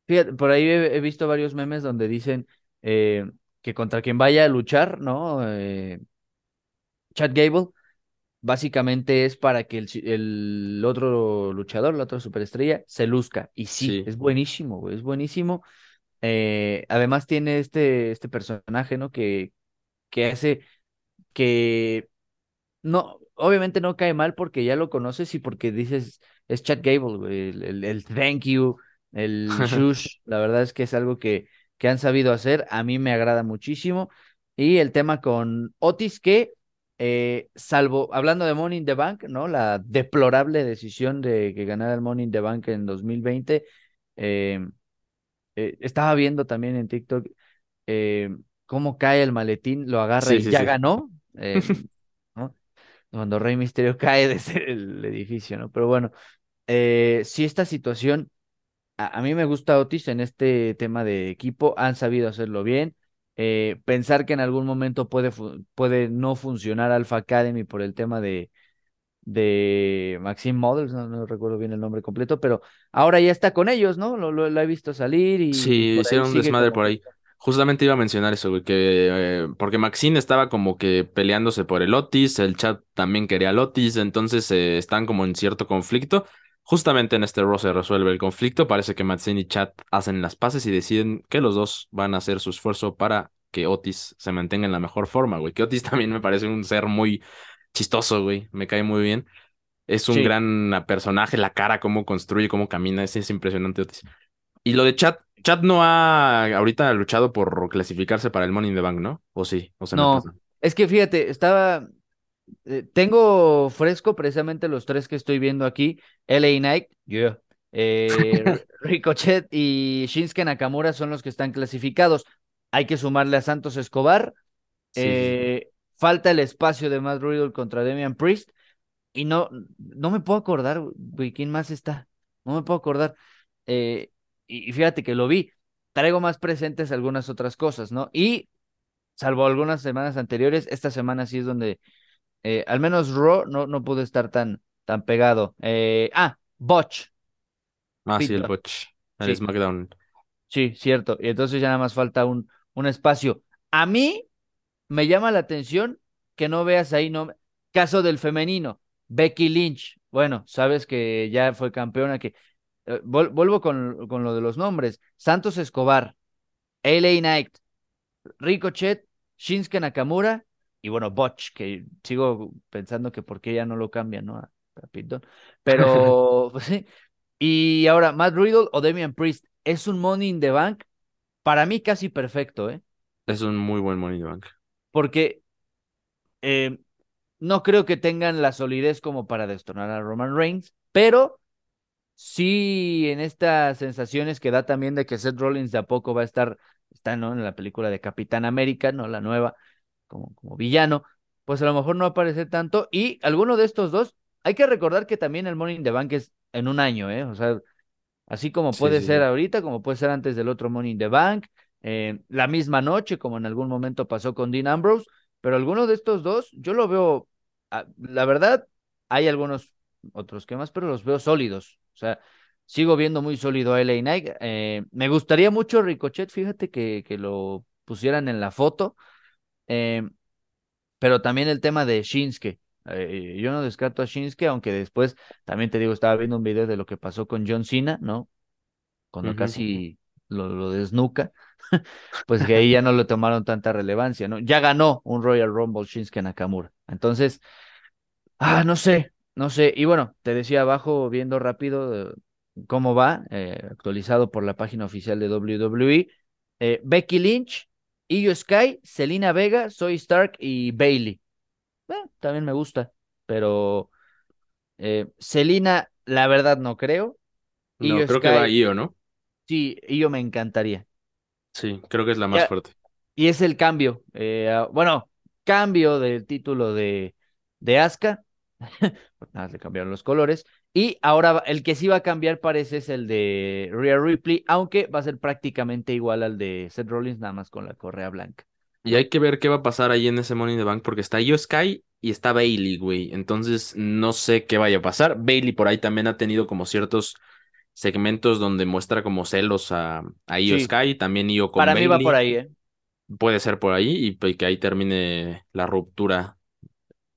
fíjate, por ahí he, visto varios memes donde dicen eh, que contra quien vaya a luchar, ¿no? Eh, Chad Gable, básicamente es para que el, el, otro luchador, la otra superestrella, se luzca. Y sí, es buenísimo, güey, es buenísimo. Además tiene este, este personaje, ¿no? Que, que hace que no, obviamente no cae mal porque ya lo conoces y porque dices, es Chad Gable, el, el, thank you, el [LAUGHS] shush, la verdad es que es algo que, que han sabido hacer, a mí me agrada muchísimo. Y el tema con Otis, que eh, salvo, hablando de Money in the Bank, ¿no? La deplorable decisión de que ganara el Money in the Bank en 2020, eh, eh, estaba viendo también en TikTok cómo cae el maletín, lo agarra y ya ganó. [LAUGHS] Cuando Rey Misterio [LAUGHS] cae desde el edificio, ¿no? Pero bueno, eh, si esta situación, a, mí me gusta Otis en este tema de equipo, han sabido hacerlo bien. Eh, pensar que en algún momento puede, puede no funcionar Alpha Academy por el tema de, de Maxime Models, no, recuerdo bien el nombre completo, pero ahora ya está con ellos, ¿no? Lo, lo, he visto salir y... Sí, hicieron un desmadre por ahí. Justamente iba a mencionar eso, güey, que eh, porque Maxine estaba como que peleándose por el Otis, el chat también quería el Otis, entonces eh, están como en cierto conflicto. Justamente en este Raw se resuelve el conflicto, parece que Maxine y Chat hacen las paces y deciden que los dos van a hacer su esfuerzo para que Otis se mantenga en la mejor forma, güey. Que Otis [LAUGHS] también me parece un ser muy chistoso, güey, me cae muy bien. Es un gran personaje, la cara, cómo construye, cómo camina, es, es impresionante Otis. Y lo de Chat, Chat no ha ahorita luchado por clasificarse para el Money in the Bank, ¿no? ¿O sí? ¿O se no, es que fíjate, estaba. Eh, tengo fresco precisamente los tres que estoy viendo aquí: LA Knight, yeah, eh, [LAUGHS] Ricochet y Shinsuke Nakamura son los que están clasificados. Hay que sumarle a Santos Escobar. Eh, falta el espacio de Matt Riddle contra Damian Priest. Y no, no me puedo acordar, güey, ¿quién más está? No me puedo acordar. Eh, y fíjate que lo vi, traigo más presentes algunas otras cosas, ¿no? Y salvo algunas semanas anteriores, esta semana sí es donde, eh, al menos Raw no, no pude estar tan, tan pegado. Eh, ah, Botch. Ah, sí, el Botch. El SmackDown. Sí, cierto. Y entonces ya nada más falta un, un espacio. A mí me llama la atención que no veas ahí, no. Caso del femenino, Becky Lynch. Bueno, sabes que ya fue campeona, que eh, vuelvo con, con, lo de los nombres. Santos Escobar, LA Knight, Ricochet, Shinsuke Nakamura y bueno, Botch, que sigo pensando que por qué ya no lo cambian, ¿no? A, Pero, [LAUGHS] pues sí. Y ahora, Matt Riddle o Damian Priest, es un Money in the Bank, para mí casi perfecto, ¿eh? Es un muy buen Money in the Bank. Porque eh, no creo que tengan la solidez como para destronar a Roman Reigns, pero sí en estas sensaciones que da también de que Seth Rollins de a poco va a estar, está ¿no? en la película de Capitán América, ¿no? La nueva, como, como villano, pues a lo mejor no aparece tanto. Y alguno de estos dos, hay que recordar que también el Morning the Bank es en un año, ¿eh? O sea, así como puede ser ahorita, como puede ser antes del otro Morning the Bank, eh, la misma noche, como en algún momento pasó con Dean Ambrose, pero alguno de estos dos, yo lo veo, ah, la verdad, hay algunos otros que más, pero los veo sólidos. O sea, sigo viendo muy sólido a LA Knight. Eh, me gustaría mucho Ricochet, fíjate que, que lo pusieran en la foto. Eh, pero también el tema de Shinsuke. Eh, yo no descarto a Shinsuke, aunque después también te digo, estaba viendo un video de lo que pasó con John Cena, ¿no? Cuando casi lo, lo desnuca, [LAUGHS] pues que ahí ya no le tomaron tanta relevancia, ¿no? Ya ganó un Royal Rumble Shinsuke Nakamura. Entonces, ah, no sé, no sé, y bueno, te decía abajo, viendo rápido eh, cómo va, eh, actualizado por la página oficial de WWE, eh, Becky Lynch, Io Sky, Selina Vega, Soy Stark y Bailey. también me gusta, pero Selina, la verdad no creo. No, creo que va Io, ¿no? Sí, Io me encantaría. Sí, creo que es la más fuerte. Y es el cambio, bueno, cambio del título de, de Asuka [LAUGHS] nada, le cambiaron los colores. Y ahora el que sí va a cambiar parece es el de Rhea Ripley, aunque va a ser prácticamente igual al de Seth Rollins, nada más con la correa blanca. Y hay que ver qué va a pasar ahí en ese Money in the Bank, porque está Io Sky y está Bailey, güey. Entonces no sé qué vaya a pasar. Bailey por ahí también ha tenido como ciertos segmentos donde muestra como celos a, a Io Sky, también Io con Para mí va por ahí, ¿eh? puede ser por ahí y, que ahí termine la ruptura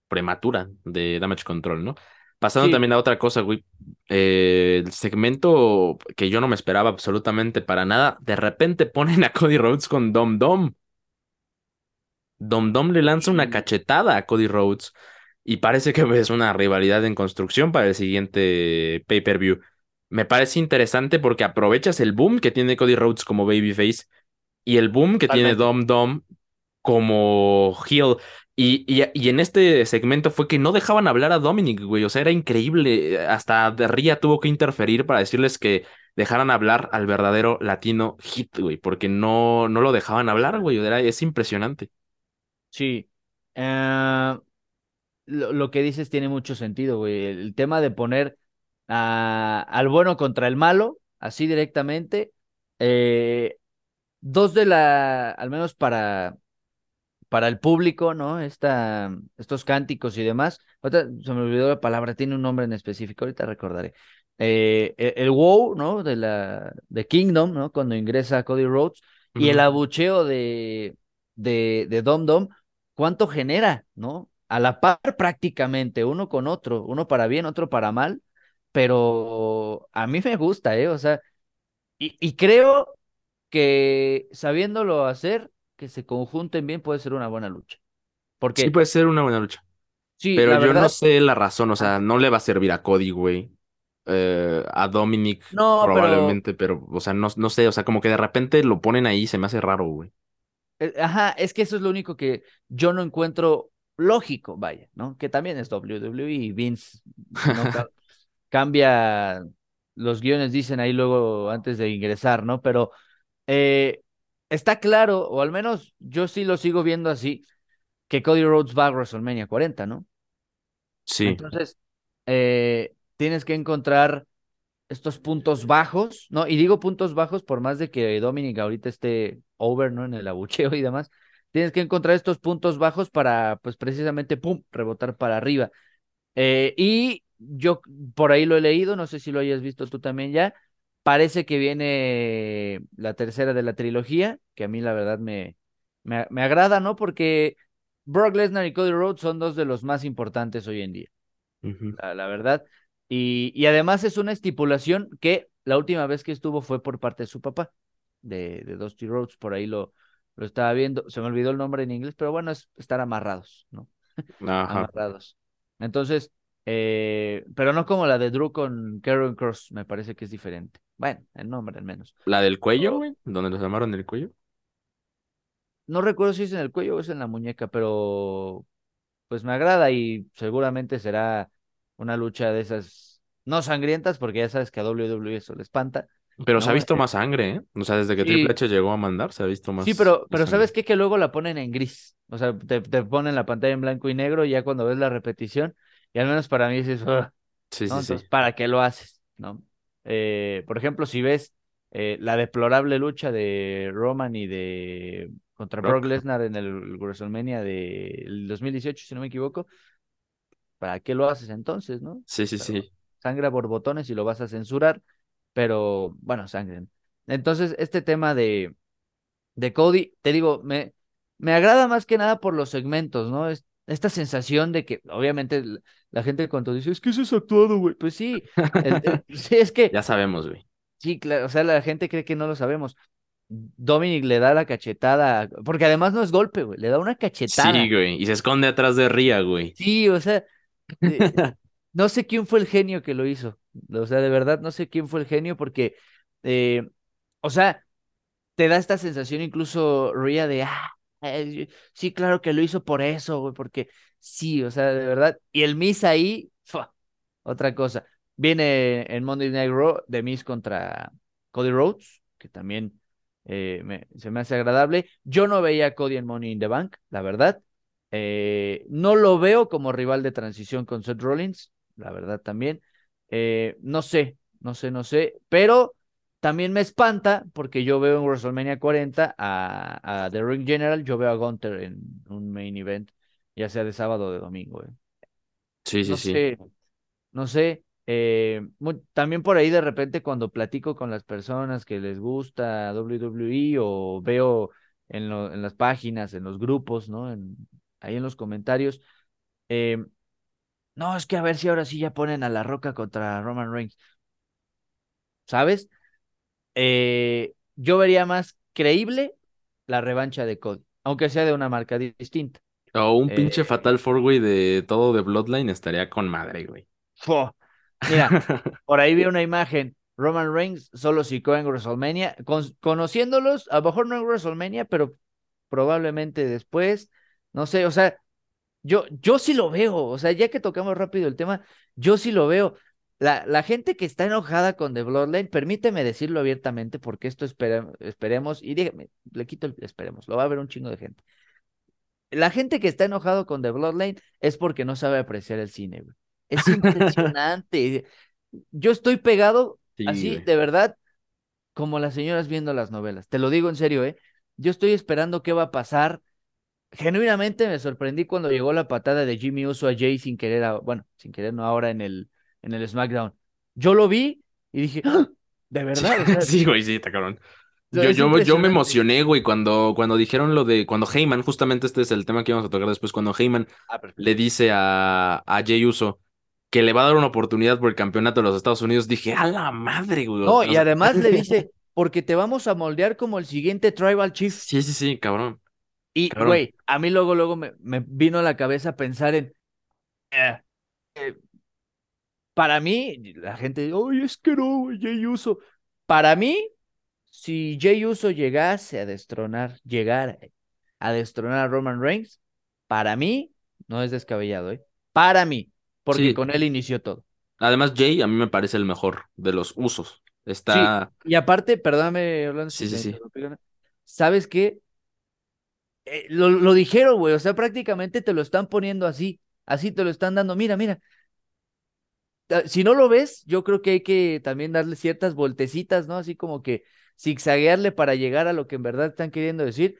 prematura de Damage Control, ¿no? Pasando también a otra cosa, güey. Eh, el segmento que yo no me esperaba absolutamente para nada, de repente ponen a Cody Rhodes con Dom Dom. Dom Dom le lanza una cachetada a Cody Rhodes y parece que es una rivalidad en construcción para el siguiente pay-per-view. Me parece interesante porque aprovechas el boom que tiene Cody Rhodes como babyface y el boom que tiene Dom Dom como heel. Y, y, en este segmento fue que no dejaban hablar a Dominic, güey. O sea, era increíble. Hasta Ria tuvo que interferir para decirles que dejaran hablar al verdadero latino hit, güey. Porque no, no lo dejaban hablar, güey. Era, es impresionante. Sí. Eh, lo, que dices tiene mucho sentido, güey. El, tema de poner al bueno contra el malo, así directamente. Eh, dos de la, al menos para, para el público, ¿no? Esta, estos cánticos y demás. se me olvidó la palabra, tiene un nombre en específico, ahorita recordaré. Eh, e, el, wow, ¿no? De la de Kingdom, ¿no? Cuando ingresa Cody Rhodes y el abucheo de, de, de Dom Dom, ¿cuánto genera, ¿no? A la par prácticamente, uno con otro, uno para bien, otro para mal, pero a mí me gusta, ¿eh? O sea, y, y creo que sabiéndolo hacer, que se conjunten bien, puede ser una buena lucha. Porque, sí, puede ser una buena lucha. Sí, pero yo no sé la razón, o sea, no le va a servir a Cody, güey. Eh, a Dominic no, probablemente, pero... o sea, no, no sé, o sea, como que de repente lo ponen ahí, se me hace raro, güey. Eh, ajá, es que eso es lo único que yo no encuentro lógico, vaya, ¿no? Que también es WWE y Vince [LAUGHS] cambia los guiones, dicen ahí luego antes de ingresar, ¿no? Pero eh, está claro, o al menos yo sí lo sigo viendo así, que Cody Rhodes va a WrestleMania 40, ¿no? Sí. Entonces, eh, tienes que encontrar estos puntos bajos, ¿no? Y digo puntos bajos por más de que Dominic ahorita esté over, ¿no? En el abucheo y demás. Tienes que encontrar estos puntos bajos para, pues precisamente, pum, rebotar para arriba. Eh, y yo por ahí lo he leído, no sé si lo hayas visto tú también ya. Parece que viene la tercera de la trilogía, que a mí la verdad me, me, agrada, ¿no? Porque Brock Lesnar y Cody Rhodes son dos de los más importantes hoy en día. la, verdad. Y, y, además es una estipulación que la última vez que estuvo fue por parte de su papá, de, de Dusty Rhodes, por ahí lo, lo estaba viendo, se me olvidó el nombre en inglés, pero bueno, es estar amarrados, ¿no? [LAUGHS] amarrados. Entonces, eh, pero no como la de Drew con Karen Cross, me parece que es diferente. Bueno, el nombre al menos. ¿La del cuello, güey? ¿Donde los llamaron el cuello? No recuerdo si es en el cuello o es en la muñeca, pero pues me agrada y seguramente será una lucha de esas, no sangrientas, porque ya sabes que a WWE eso le espanta. Pero se ha visto más sangre, ¿eh? O sea, desde que Triple H llegó a mandar, se ha visto más. Sí, pero, pero ¿sabes qué? Que luego la ponen en gris. O sea, te, te ponen la pantalla en blanco y negro y ya cuando ves la repetición, y al menos para mí es eso. Sí, sí, Entonces, ¿para qué lo haces? ¿No? Eh, por ejemplo, si ves eh, la deplorable lucha de Roman y de contra Brock, Lesnar en el WrestleMania del 2018, si no me equivoco, ¿para qué lo haces entonces, no? Sí, sí, sí. Sangra por botones y lo vas a censurar, pero bueno, sangren. Entonces, este tema de, de Cody, te digo, me, me agrada más que nada por los segmentos, ¿no? Es, esta sensación de que, obviamente, la gente cuando dice, es que eso es actuado, güey. Pues sí, [LAUGHS] sí, es que. Ya sabemos, güey. Sí, claro, o sea, la gente cree que no lo sabemos. Dominic le da la cachetada, porque además no es golpe, güey, le da una cachetada. Sí, güey, y se esconde atrás de Ria, güey. Sí, o sea, eh, [LAUGHS] no sé quién fue el genio que lo hizo. O sea, de verdad, no sé quién fue el genio, porque, eh, o sea, te da esta sensación incluso Ria de, ah, sí, claro que lo hizo por eso, güey, porque sí, o sea, de verdad. Y el Miss ahí, otra cosa. Viene en Monday Night Raw de Miss contra Cody Rhodes, que también eh, se me hace agradable. Yo no veía a Cody en Money in the Bank, la verdad. Eh, no lo veo como rival de transición con Seth Rollins, la verdad también. Eh, no sé, no sé, no sé, pero también me espanta porque yo veo en WrestleMania 40 a, a The Ring General, yo veo a Gunter en un main event, ya sea de sábado o de domingo. Eh. Sí, sí, no sí. Sé, no sé, eh, también por ahí de repente cuando platico con las personas que les gusta WWE o veo en, en las páginas, en los grupos, ¿no? En, ahí en los comentarios. Eh, no, es que a ver si ahora sí ya ponen a La Roca contra Roman Reigns. ¿Sabes? Eh, yo vería más creíble la revancha de Cody, aunque sea de una marca distinta. O un pinche Fatal Four, güey, de todo de Bloodline estaría con madre, güey. Mira, [LAUGHS] por ahí vi una imagen. Roman Reigns solo cicló en WrestleMania. conociéndolos, a lo mejor no en WrestleMania, pero probablemente después. No sé, o sea, yo, yo sí lo veo. O sea, ya que tocamos rápido el tema, yo sí lo veo. La, la gente que está enojada con The Bloodline, permíteme decirlo abiertamente, porque esto esperemos, y dígame, le quito el esperemos, lo va a ver un chingo de gente. La gente que está enojado con The Bloodline es porque no sabe apreciar el cine, güey. Es [LAUGHS] impresionante. Yo estoy pegado así, de verdad, como las señoras viendo las novelas. Te lo digo en serio, ¿eh? Yo estoy esperando qué va a pasar. Genuinamente me sorprendí cuando llegó la patada de Jimmy Uso a Jay sin querer, bueno, sin querer, no ahora en el, en el SmackDown. Yo lo vi y dije, ¡Ah! ¿de verdad? [LAUGHS] sí, güey, sí, está cabrón. Yo, yo, yo, me emocioné, güey, cuando, cuando dijeron lo de. Cuando Heyman, justamente este es el tema que íbamos a tocar después, cuando Heyman ah, le dice a, a Jay Uso que le va a dar una oportunidad por el campeonato de los Estados Unidos, dije, a la madre, güey. No, y además le [LAUGHS] dice, porque te vamos a moldear como el siguiente Tribal Chief. Sí, sí, sí, cabrón. Y, güey, a mí luego, luego me, me, vino a la cabeza pensar en. Eh, eh, para mí, la gente dice, oye, es que no, Jay Uso. Para mí, si Jay Uso llegase a destronar, llegar a destronar a Roman Reigns, para mí, no es descabellado, ¿eh? Para mí, porque con él inició todo. Además, Jay a mí me parece el mejor de los usos. Está. y aparte, perdóname, hablando. Sí, sí, sí. ¿Sabes qué? Eh, lo, lo dijeron, güey. O sea, prácticamente te lo están poniendo así. Así te lo están dando. Mira, mira. Si no lo ves, yo creo que hay que también darle ciertas voltecitas, ¿no? Así como que zigzaguearle para llegar a lo que en verdad están queriendo decir.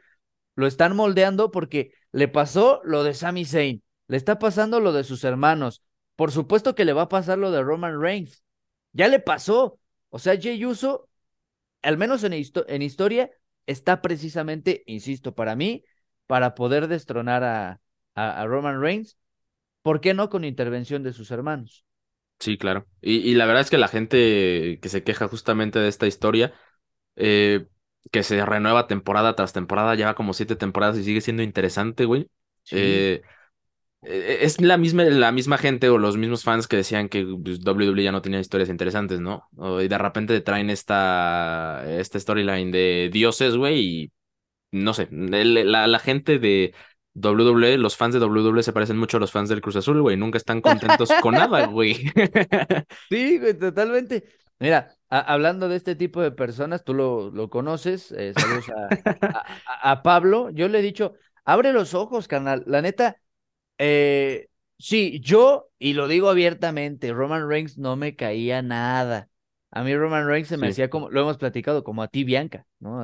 Lo están moldeando porque le pasó lo de Sami Zayn, le está pasando lo de sus hermanos. Por supuesto que le va a pasar lo de Roman Reigns. Ya le pasó. O sea, Jey Uso, al menos en, en historia, está precisamente, insisto, para mí, para poder destronar a, a, Roman Reigns. ¿Por qué no con intervención de sus hermanos? Sí, claro. Y, y, la verdad es que la gente que se queja justamente de esta historia, eh, que se renueva temporada tras temporada, lleva como siete temporadas y sigue siendo interesante, güey. Eh, e, es la misma, la misma gente o los mismos fans que decían que pues, WWE ya no tenía historias interesantes, ¿no? Y de repente traen esta, esta storyline de dioses, güey, y no sé, la, la gente de WWE, los fans de WWE se parecen mucho a los fans del Cruz Azul, güey, nunca están contentos con nada, [LAUGHS] güey. [LAUGHS] Sí, güey, totalmente. Mira, hablando de este tipo de personas, tú lo, lo conoces, eh, saludos a, [LAUGHS] a, Pablo, yo le he dicho, abre los ojos, canal, la neta, eh, sí, yo, y lo digo abiertamente, Roman Reigns no me caía nada. A mí Roman Reigns se me hacía como, lo hemos platicado, como a ti, Bianca, ¿no?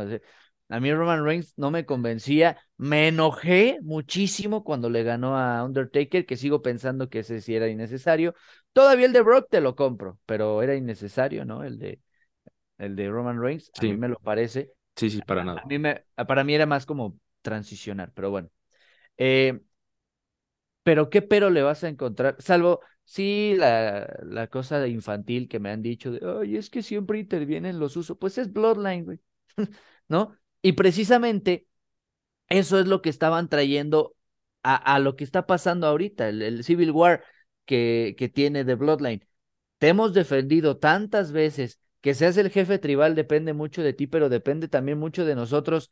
A mí Roman Reigns no me convencía. Me enojé muchísimo cuando le ganó a Undertaker, que sigo pensando que ese sí era innecesario. Todavía el de Brock te lo compro, pero era innecesario, ¿no? El de, el de Roman Reigns, a mí me lo parece. Sí, sí, para nada. A mí me, para mí era más como transicionar, pero bueno. Eh, pero qué pero le vas a encontrar, salvo, sí, la, la cosa infantil que me han dicho de, ay, es que siempre intervienen los usos, pues es Bloodline, güey, [LAUGHS] ¿no? Y precisamente eso es lo que estaban trayendo a, a lo que está pasando ahorita, el, Civil War que, que tiene de Bloodline. Te hemos defendido tantas veces que seas el jefe tribal depende mucho de ti, pero depende también mucho de nosotros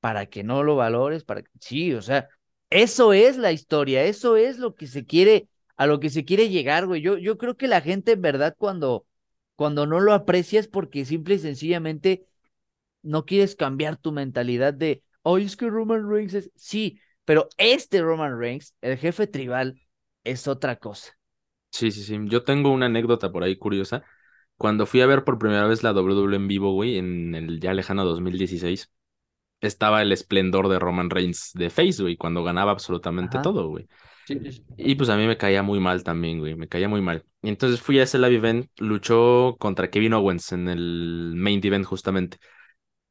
para que no lo valores, para que, sí, o sea, eso es la historia, eso es lo que se quiere, a lo que se quiere llegar, güey. Yo, yo creo que la gente en verdad cuando, cuando no lo aprecia es porque simple y sencillamente no quieres cambiar tu mentalidad de, oh, es que Roman Reigns es, sí, pero este Roman Reigns, el jefe tribal, es otra cosa. Sí, sí, sí. Yo tengo una anécdota por ahí curiosa. Cuando fui a ver por primera vez la WWE en vivo, güey, en el ya lejano 2016, estaba el esplendor de Roman Reigns de Face, güey, cuando ganaba absolutamente todo, güey. Y pues a mí me caía muy mal también, güey, me caía muy mal. Y entonces fui a ese live event, luchó contra Kevin Owens en el main event justamente.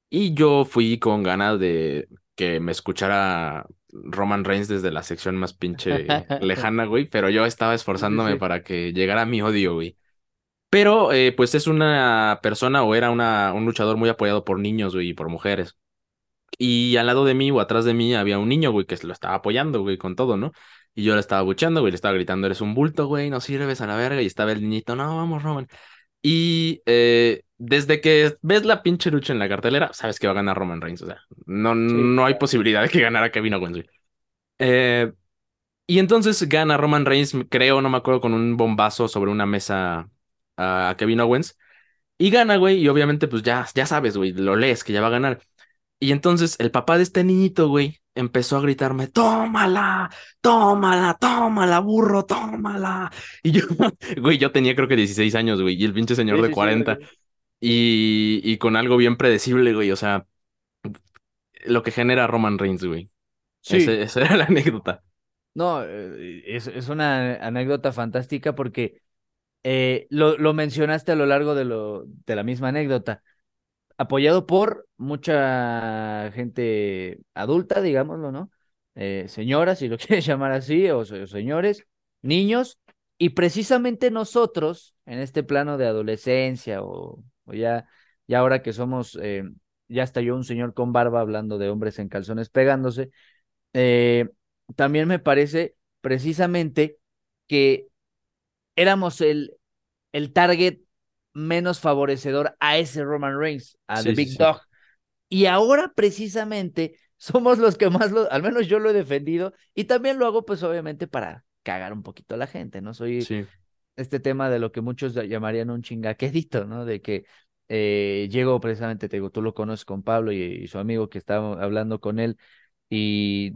Y yo fui con ganas de, que me escuchara Roman Reigns desde la sección más pinche [LAUGHS] lejana, güey, pero yo estaba esforzándome para que llegara mi odio, güey. Pero, eh, pues es una persona o era una, un luchador muy apoyado por niños, güey, y por mujeres. Y al lado de mí o atrás de mí había un niño, güey, que se lo estaba apoyando, güey, con todo, ¿no? Y yo le estaba buchando, güey, le estaba gritando, eres un bulto, güey, no sirves a la verga. Y estaba el niñito, no, vamos, Roman. Y eh, desde que ves la pinche lucha en la cartelera, sabes que va a ganar Roman Reigns. O sea, no, no hay posibilidad de que ganara Kevin Owens, eh, y entonces gana Roman Reigns, creo, no me acuerdo, con un bombazo sobre una mesa a Kevin Owens. Y gana, güey, y obviamente, pues ya, ya sabes, güey, lo lees que ya va a ganar. Y entonces el papá de este niñito, güey, empezó a gritarme, tómala, tómala, tómala, burro, tómala. Y yo, [LAUGHS] güey, yo tenía creo que 16 años, güey, y el pinche señor de 40. Y, y con algo bien predecible, güey, o sea, lo que genera Roman Reigns, güey. Sí. esa [LAUGHS] era la anécdota. No, eh, es, es una anécdota fantástica porque eh, lo, lo, mencionaste a lo largo de, lo, de la misma anécdota apoyado por mucha gente adulta, digámoslo, ¿no? Eh, señoras, si lo [LAUGHS] quieres llamar así, o, señores, niños, y precisamente nosotros, en este plano de adolescencia, o, ya, ya ahora que somos, eh, ya está yo un señor con barba hablando de hombres en calzones pegándose, eh, también me parece precisamente que éramos el, el target menos favorecedor a ese Roman Reigns, a The Big Dog. Y ahora precisamente [LAUGHS] somos los que más lo, al menos yo lo he defendido y también lo hago pues obviamente para cagar un poquito a la gente, ¿no? Soy este tema de lo que muchos llamarían un chingaquedito, ¿no? De que eh, llego precisamente, te digo, tú lo conoces con Pablo y, su amigo que estaba hablando con él y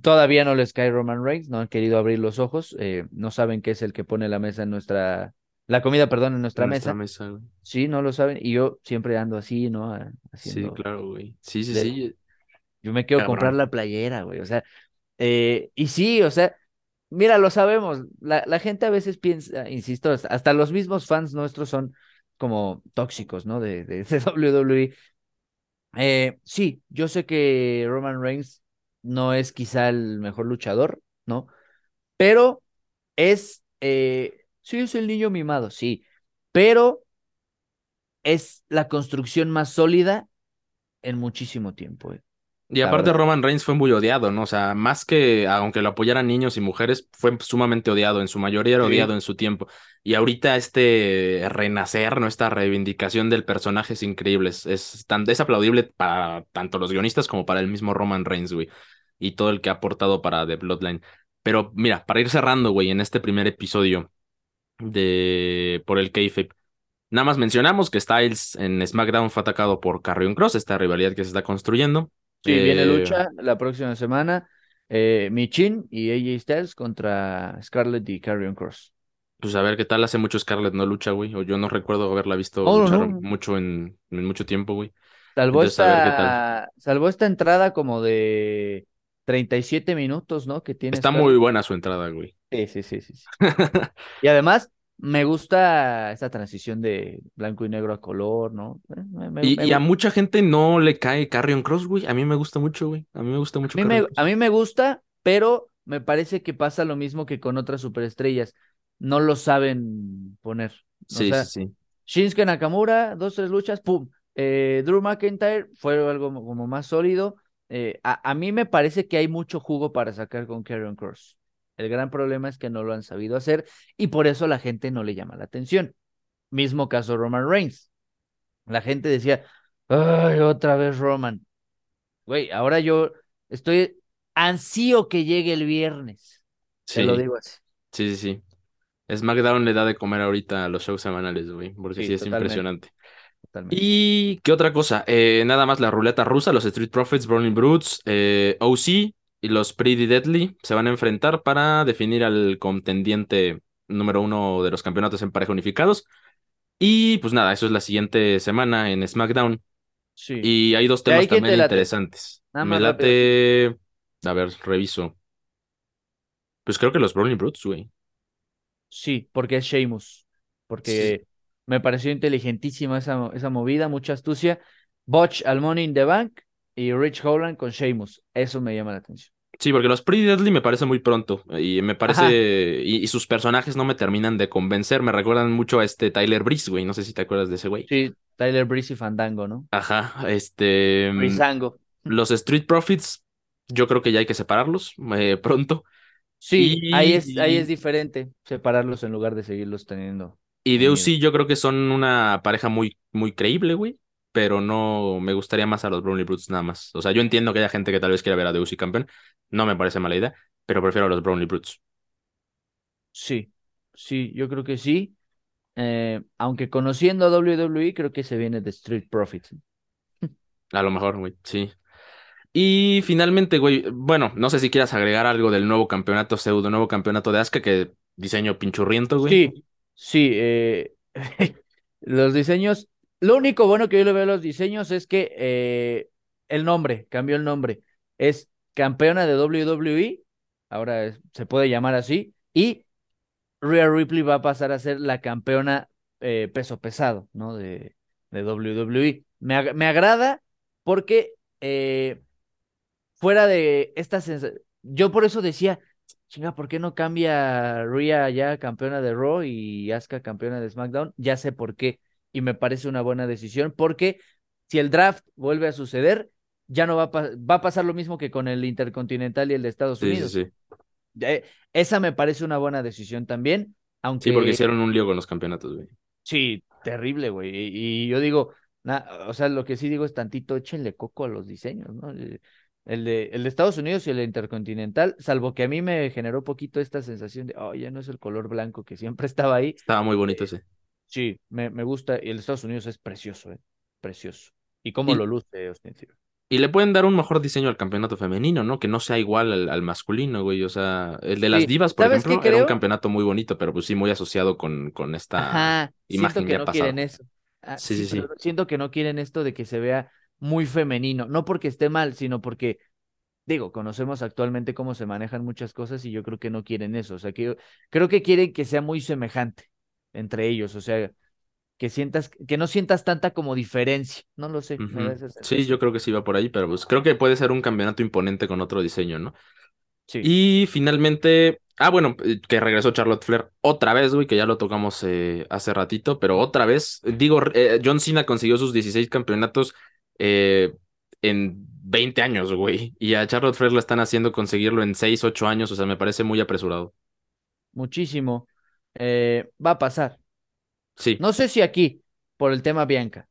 todavía no les cae Roman Reigns, no han querido abrir los ojos, eh, no saben qué es el que pone la mesa en nuestra la comida, perdón, en nuestra, mesa. Sí, no lo saben. Y yo siempre ando así, ¿no? sí, claro, güey. Sí, sí, sí. Yo me quiero comprar la playera, güey. O sea, eh, y sí, o sea, mira, lo sabemos. La, gente a veces piensa, insisto, hasta los mismos fans nuestros son como tóxicos, ¿no? De, WWE. Eh, sí, yo sé que Roman Reigns no es quizá el mejor luchador, ¿no? Pero es eh, Sí, es el niño mimado, sí, pero es la construcción más sólida en muchísimo tiempo. Eh. Y aparte Roman Reigns fue muy odiado, ¿no? O sea, más que aunque lo apoyaran niños y mujeres, fue sumamente odiado, en su mayoría era odiado en su tiempo. Y ahorita este renacer, ¿no? Esta reivindicación del personaje es increíble, es, es, es aplaudible para tanto los guionistas como para el mismo Roman Reigns, güey. Y todo el que ha aportado para The Bloodline. Pero mira, para ir cerrando, güey, en este primer episodio, de por el kayfabe. Nada más mencionamos que Styles en SmackDown fue atacado por Carrion Cross, esta rivalidad que se está construyendo. Sí, viene eh, lucha la próxima semana. Eh, Michin y AJ Styles contra Scarlett y Carrion Cross. Pues a ver qué tal, hace mucho Scarlett no lucha, güey. O yo no recuerdo haberla visto oh, luchar mucho en, mucho tiempo, güey. Salvó esta, salvó esta entrada como de 37 minutos, ¿no? Que tiene. Está muy buena su entrada, güey. Sí, sí, sí, sí. [LAUGHS] y además, me gusta esta transición de blanco y negro a color, ¿no? Eh, y, a mucha gente no le cae Carrion Cross, güey. A mí me gusta mucho, güey. A mí me gusta mucho. A mí, me, a mí me gusta, pero me parece que pasa lo mismo que con otras superestrellas. No lo saben poner. Sí, sí, sí. Shinsuke Nakamura, dos, tres luchas, pum. Eh, Drew McIntyre fue algo como más sólido. Eh, a, a, mí me parece que hay mucho jugo para sacar con Carrion Cross. El gran problema es que no lo han sabido hacer y por eso la gente no le llama la atención. Mismo caso Roman Reigns. La gente decía, ay, otra vez Roman. Güey, ahora yo estoy ansío que llegue el viernes. Sí. Te lo digo así. Sí, sí, sí. SmackDown le da de comer ahorita a los shows semanales, güey, porque sí, es impresionante. Y qué otra cosa, eh, nada más la ruleta rusa, los Street Profits, Burning Brutes, eh, OC, y los Pretty Deadly se van a enfrentar para definir al contendiente número uno de los campeonatos en pareja unificados. Y pues nada, eso es la siguiente semana en SmackDown. Sí. Y hay dos temas también interesantes. Me late. A ver, reviso. Pues creo que los Browning Brutes, güey. Sí, porque es Sheamus. Porque me pareció inteligentísima esa, esa movida, mucha astucia. Botch al Money in the Bank y Rich Holland con Sheamus. Eso me llama la atención. Sí, porque los Pretty Deadly me parece muy pronto y me parece y, y, sus personajes no me terminan de convencer, me recuerdan mucho a este Tyler Breeze, güey, no sé si te acuerdas de ese güey. Sí, Tyler Breeze y Fandango, ¿no? Ajá, este Breezango. Los Street Profits yo creo que ya hay que separarlos eh, pronto. Sí, ahí es ahí es diferente separarlos en lugar de seguirlos teniendo. Y de sí yo creo que son una pareja muy muy creíble, güey pero no me gustaría más a los Brownlee Brutes nada más. O sea, yo entiendo que haya gente que tal vez quiera ver a Deus campeón, no me parece mala idea, pero prefiero a los Brownlee Brutes. Sí, sí, yo creo que sí. Eh, aunque conociendo a WWE, creo que se viene de Street Profits. A lo mejor, güey, sí. Y finalmente, güey, bueno, no sé si quieras agregar algo del nuevo campeonato pseudo, nuevo campeonato de Asuka, que diseño pinchurriento, güey. Sí, sí, eh, [LAUGHS] los diseños lo único bueno que yo le veo a los diseños es que eh, el nombre, cambió el nombre. Es campeona de WWE, ahora se puede llamar así, y Rhea Ripley va a pasar a ser la campeona eh, peso pesado, ¿no? De, de WWE. Me, me, agrada porque eh, fuera de esta sensación, yo por eso decía, chinga, ¿por qué no cambia Rhea ya campeona de Raw y Asuka campeona de SmackDown? Ya sé por qué y me parece una buena decisión porque si el draft vuelve a suceder, ya no va a, va a pasar lo mismo que con el Intercontinental y el de Estados Unidos. Sí, sí. esa me parece una buena decisión también, aunque... Sí, porque hicieron un lío con los campeonatos, güey. Sí, terrible, güey. Y, yo digo, o sea, lo que sí digo es tantito, échenle coco a los diseños, ¿no? El de, el de Estados Unidos y el Intercontinental, salvo que a mí me generó poquito esta sensación de, oh, ya no es el color blanco que siempre estaba ahí. Estaba muy bonito ese. Sí, me, me gusta. Y el Estados Unidos es precioso, ¿eh? Precioso. Y cómo lo luce Austin Y le pueden dar un mejor diseño al campeonato femenino, ¿no? Que no sea igual al, masculino, güey. O sea, el de las divas, por ejemplo, era un campeonato muy bonito, pero pues sí, muy asociado con, con esta imagen que no quieren eso. Ah, sí, sí, sí. Siento que no quieren esto de que se vea muy femenino. No porque esté mal, sino porque, digo, conocemos actualmente cómo se manejan muchas cosas y yo creo que no quieren eso. O sea, que creo que quieren que sea muy semejante entre ellos, o sea, que sientas, que no sientas tanta como diferencia, no lo sé. Sí, yo creo que sí va por ahí, pero pues creo que puede ser un campeonato imponente con otro diseño, ¿no? Sí. Y finalmente, ah, bueno, eh, que regresó Charlotte Flair otra vez, güey, que ya lo tocamos eh, hace ratito, pero otra vez, digo, eh, John Cena consiguió sus 16 campeonatos en 20 años, güey, y a Charlotte Flair la están haciendo conseguirlo en 6, 8 años, o sea, me parece muy apresurado. Muchísimo. Eh, va a pasar. Sí. No sé si aquí, por el tema Bianca.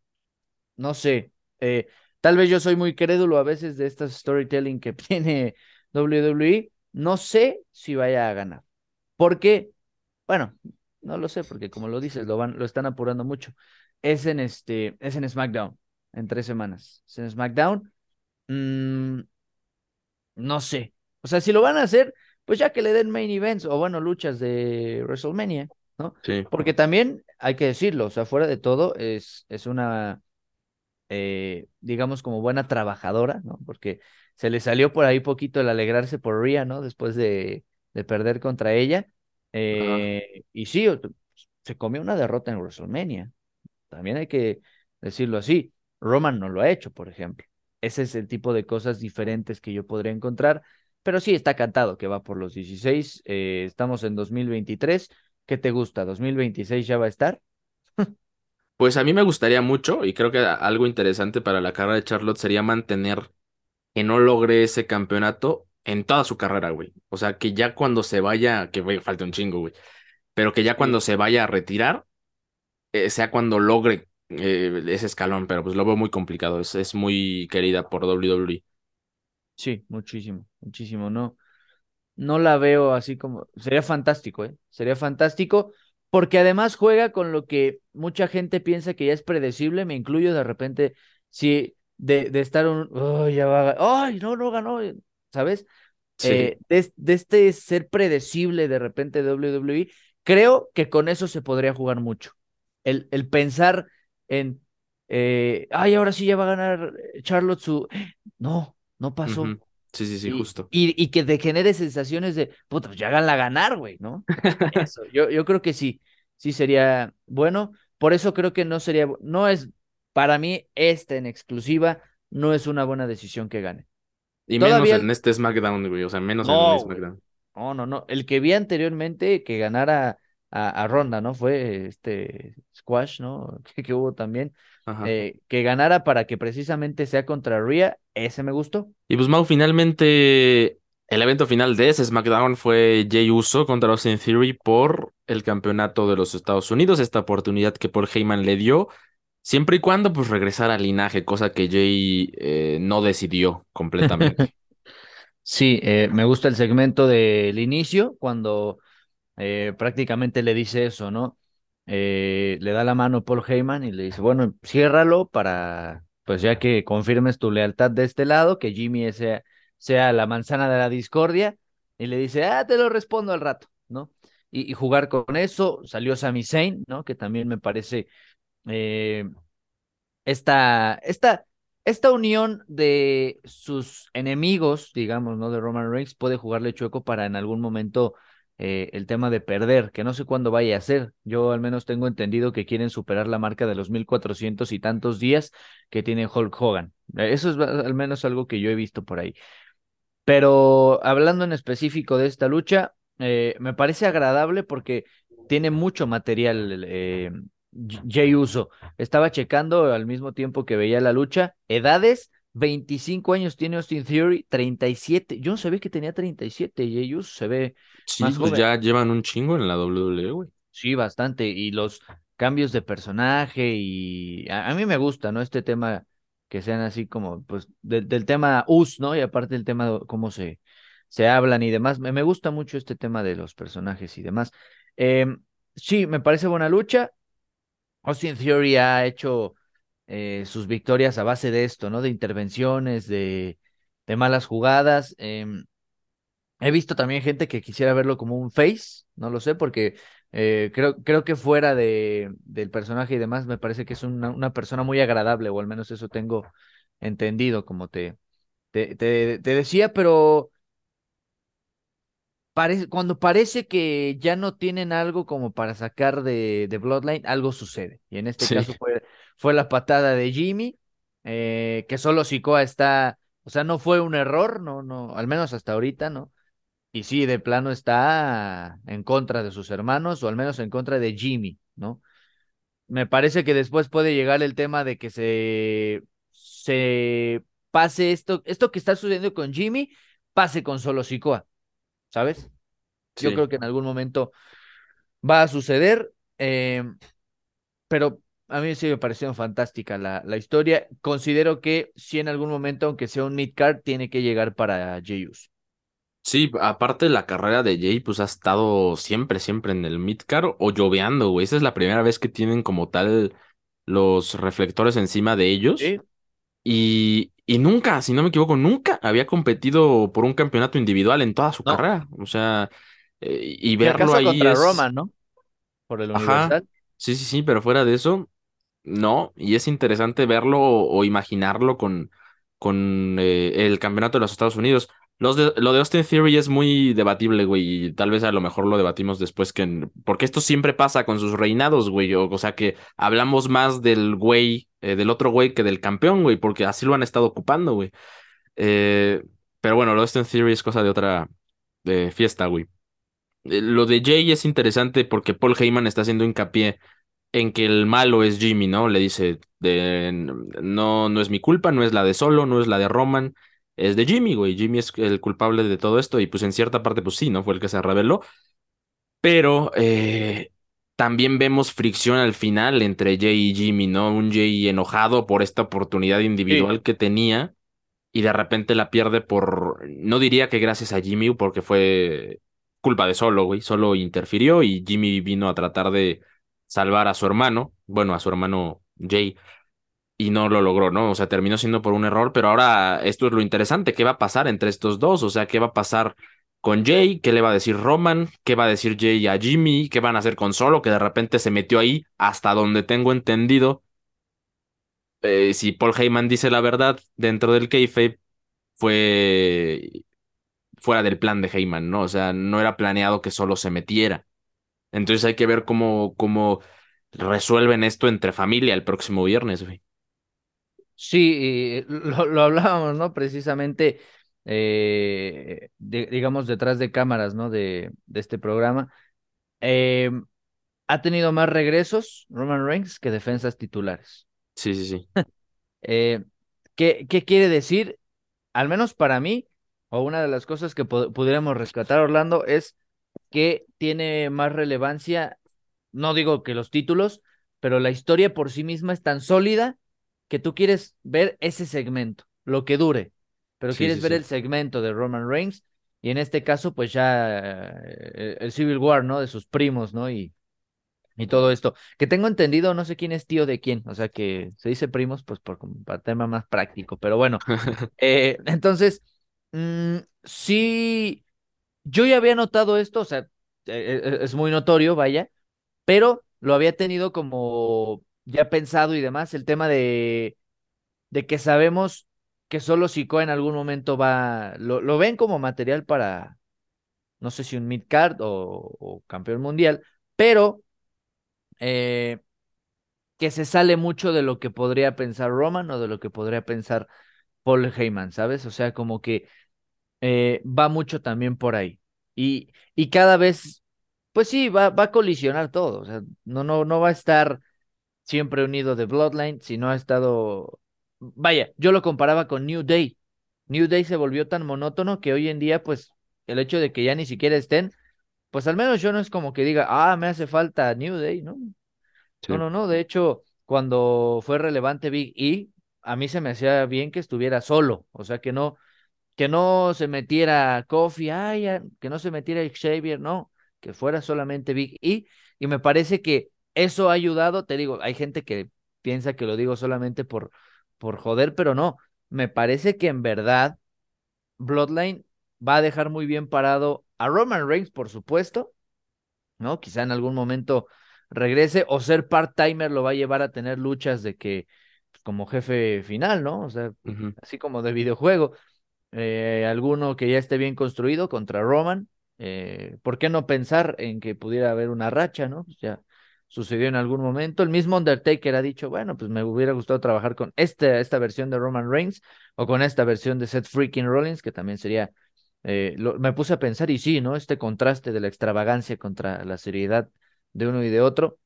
No sé. Eh, tal vez yo soy muy crédulo a veces de estas storytelling que [LAUGHS] tiene WWE. No sé si vaya a ganar. Porque, bueno, no lo sé, porque como lo dices, lo, van, lo están apurando mucho. Es en este, es en SmackDown, en tres semanas. Es en SmackDown. Mm, no sé. O sea, si lo van a hacer, pues ya que le den main events o bueno, luchas de WrestleMania, ¿no? Sí. Porque también hay que decirlo, o sea, fuera de todo, es, es una, eh, digamos, como buena trabajadora, ¿no? Porque se le salió por ahí poquito el alegrarse por Rhea, ¿no? Después de, de perder contra ella. Eh, y sí, se comió una derrota en WrestleMania. También hay que decirlo así. Roman no lo ha hecho, por ejemplo. Ese es el tipo de cosas diferentes que yo podría encontrar pero sí está cantado que va por los 16. Eh, estamos en 2023. ¿Qué te gusta? ¿2026 ya va a estar? [LAUGHS] pues a mí me gustaría mucho y creo que algo interesante para la carrera de Charlotte sería mantener que no logre ese campeonato en toda su carrera, güey. O sea, que ya cuando se vaya, que güey, falta un chingo, güey, pero que ya cuando se vaya a retirar, eh, sea cuando logre eh, ese escalón, pero pues lo veo muy complicado. Es, es muy querida por WWE. Sí, muchísimo, muchísimo. No, no la veo así como. Sería fantástico, ¿eh? Sería fantástico, porque además juega con lo que mucha gente piensa que ya es predecible, me incluyo de repente, si de, de estar un. Oh, ya va ¡Ay, no, no ganó! ¿Sabes? Sí. Eh, de, este ser predecible de repente WWE, creo que con eso se podría jugar mucho. El, el pensar en. Eh, ay, ahora sí ya va a ganar Charlotte su. No, no pasó. Sí, sí, sí, justo. Y, y, que te genere sensaciones de, puta, pues ya háganla ganar, güey, ¿no? [LAUGHS] Eso, yo, yo creo que sí, sí sería bueno. Por eso creo que no sería, no es, para mí, esta en exclusiva no es una buena decisión que gane. Y menos en este SmackDown, güey, o sea, menos en el SmackDown. No, no, no. El que vi anteriormente que ganara a, Ronda, ¿no? Fue este Squash, ¿no? [LAUGHS] Que, hubo también. Eh, que ganara para que precisamente sea contra Rhea, ese me gustó. Y pues Mau, finalmente el evento final de ese SmackDown fue Jay Uso contra Austin Theory por el campeonato de los Estados Unidos, esta oportunidad que Paul Heyman le dio, siempre y cuando pues regresara al linaje, cosa que Jay eh, no decidió completamente. [LAUGHS] sí, eh, me gusta el segmento del inicio, cuando eh, prácticamente le dice eso, ¿no? le da la mano Paul Heyman y le dice, bueno, ciérralo para, pues ya que confirmes tu lealtad de este lado, que Jimmy ese sea la manzana de la discordia, y le dice, ah, te lo respondo al rato, ¿no? Y, jugar con eso, salió Sami Zayn, ¿no? Que también me parece eh, esta, esta, esta unión de sus enemigos, digamos, ¿no? De Roman Reigns, puede jugarle chueco para en algún momento eh, el tema de perder, que no sé cuándo vaya a ser. Yo al menos tengo entendido que quieren superar la marca de los 1400 y tantos días que tiene Hulk Hogan. Eso es al menos algo que yo he visto por ahí. Pero hablando en específico de esta lucha, eh, me parece agradable porque tiene mucho material. Eh, Jay Uso. Estaba checando al mismo tiempo que veía la lucha. Edades, 25 años tiene Austin Theory, 37. Yo no sabía que tenía 37. Jay Uso se ve sí, pues ya llevan un chingo en la WWE, güey. Sí, bastante. Y los cambios de personaje y a mí me gusta, ¿no? Este tema que sean así como, pues, del tema US, ¿no? Y aparte el tema de cómo se, se hablan y demás. Me, me gusta mucho este tema de los personajes y demás. Em, sí, me parece buena lucha. Austin Theory ha hecho eh, sus victorias a base de esto, ¿no? De intervenciones, de, de malas jugadas. Em, he visto también gente que quisiera verlo como un face, no lo sé, porque eh, creo, creo que fuera de, del personaje y demás, me parece que es una, una, persona muy agradable, o al menos eso tengo entendido, como te, te, te, decía, pero parece, cuando parece que ya no tienen algo como para sacar de, de Bloodline, algo sucede. Y en este caso fue, fue la patada de Jimmy, eh, que solo Sikoa está, o sea, no fue un error, no, no, al menos hasta ahorita, ¿no? Y sí, de plano está en contra de sus hermanos, o al menos en contra de Jimmy, ¿no? Me parece que después puede llegar el tema de que se, se pase esto, esto que está sucediendo con Jimmy, pase con solo Sikoa, ¿sabes? Yo creo que en algún momento va a suceder, em, pero a mí sí me pareció fantástica la, la historia. Considero que si en algún momento, aunque sea un mid-card, tiene que llegar para Jeyus. Sí, aparte la carrera de Jay, pues ha estado siempre, siempre en el midcar o lloveando, güey. Esa es la primera vez que tienen como tal los reflectores encima de ellos. Y, y nunca, si no me equivoco, nunca había competido por un campeonato individual en toda su carrera. O sea, eh, y verlo ahí. contra Roma, ¿no? Por el Universal. Sí, sí, sí, pero fuera de eso, no. Y es interesante verlo o, imaginarlo con, con eh, el campeonato de los Estados Unidos lo de Austin Theory es muy debatible, güey, y tal vez a lo mejor lo debatimos después que... Porque esto siempre pasa con sus reinados, güey, o, sea que hablamos más del güey, eh, del otro güey que del campeón, güey, porque así lo han estado ocupando, güey. Eh, pero bueno, lo de Austin Theory es cosa de otra fiesta, güey. Lo de Jay es interesante porque Paul Heyman está haciendo hincapié en que el malo es Jimmy, ¿no? Le dice, de, no, no es mi culpa, no es la de Solo, no es la de Roman es de Jimmy, güey. Jimmy es el culpable de todo esto y pues en cierta parte pues sí, ¿no? Fue el que se reveló. Pero eh, también vemos fricción al final entre Jay y Jimmy, ¿no? Un Jay enojado por esta oportunidad individual que tenía y de repente la pierde por, no diría que gracias a Jimmy, porque fue culpa de Solo, güey. Solo interfirió y Jimmy vino a tratar de salvar a su hermano, bueno, a su hermano Jay y no lo logró, ¿no? O sea, terminó siendo por un error, pero ahora esto es lo interesante, ¿qué va a pasar entre estos dos? O sea, ¿qué va a pasar con Jay? ¿Qué le va a decir Roman? ¿Qué va a decir Jay a Jimmy? ¿Qué van a hacer con Solo? Que de repente se metió ahí, hasta donde tengo entendido. Eh, si Paul Heyman dice la verdad dentro del kayfabe, fue fuera del plan de Heyman, ¿no? O sea, no era planeado que solo se metiera. Entonces hay que ver cómo, cómo resuelven esto entre familia el próximo viernes, güey. Sí, lo, lo hablábamos, ¿no? Precisamente, eh, digamos, detrás de cámaras, ¿no? De, de este programa. Eh, ha tenido más regresos Roman Reigns que defensas titulares. Sí, sí, sí. [LAUGHS] Eh, ¿qué, ¿Qué quiere decir? Al menos para mí, o una de las cosas que pudiéramos rescatar, Orlando, es que tiene más relevancia, no digo que los títulos, pero la historia por sí misma es tan sólida que tú quieres ver ese segmento, lo que dure, pero quieres ver el segmento de Roman Reigns y en este caso pues ya eh, el Civil War, ¿no? De sus primos, ¿no? Y, y todo esto. Que tengo entendido, no sé quién es tío de quién, o sea que se dice primos, pues por, para tema más práctico, pero bueno. [LAUGHS] eh, entonces, mmm, sí, yo ya había notado esto, o sea, es muy notorio, vaya, pero lo había tenido como ya pensado y demás, el tema de, de que sabemos que solo Sikoa en algún momento va, lo, lo ven como material para, no sé si un mid-card o, o campeón mundial, pero eh, que se sale mucho de lo que podría pensar Roman o de lo que podría pensar Paul Heyman, ¿sabes? O sea, como que eh, va mucho también por ahí. Y, y cada vez, pues sí, va, va a colisionar todo. O sea, no, no, no va a estar siempre unido de Bloodline, si no ha estado. Vaya, yo lo comparaba con New Day. New Day se volvió tan monótono que hoy en día, pues, el hecho de que ya ni siquiera estén, pues al menos yo no es como que diga, ah, me hace falta New Day, ¿no? No, no, no. De hecho, cuando fue relevante Big E, a mí se me hacía bien que estuviera solo, o sea, que no, que no se metiera Kofi, ay, que no se metiera Xavier, no, que fuera solamente Big E. Y me parece que eso ha ayudado, te digo, hay gente que piensa que lo digo solamente por, por joder, pero no, me parece que en verdad Bloodline va a dejar muy bien parado a Roman Reigns, por supuesto, ¿no? Quizá en algún momento regrese o ser part-timer lo va a llevar a tener luchas de que, pues, como jefe final, ¿no? O sea, así como de videojuego. Eh, alguno que ya esté bien construido contra Roman. Eh, ¿Por qué no pensar en que pudiera haber una racha, ¿no? Pues ya sucedió en algún momento. El mismo Undertaker ha dicho, bueno, pues me hubiera gustado trabajar con este, esta versión de Roman Reigns o con esta versión de Seth Freaking Rollins, que también sería eh, me puse a pensar y sí, ¿no? Este contraste de la extravagancia contra la seriedad de uno y de otro.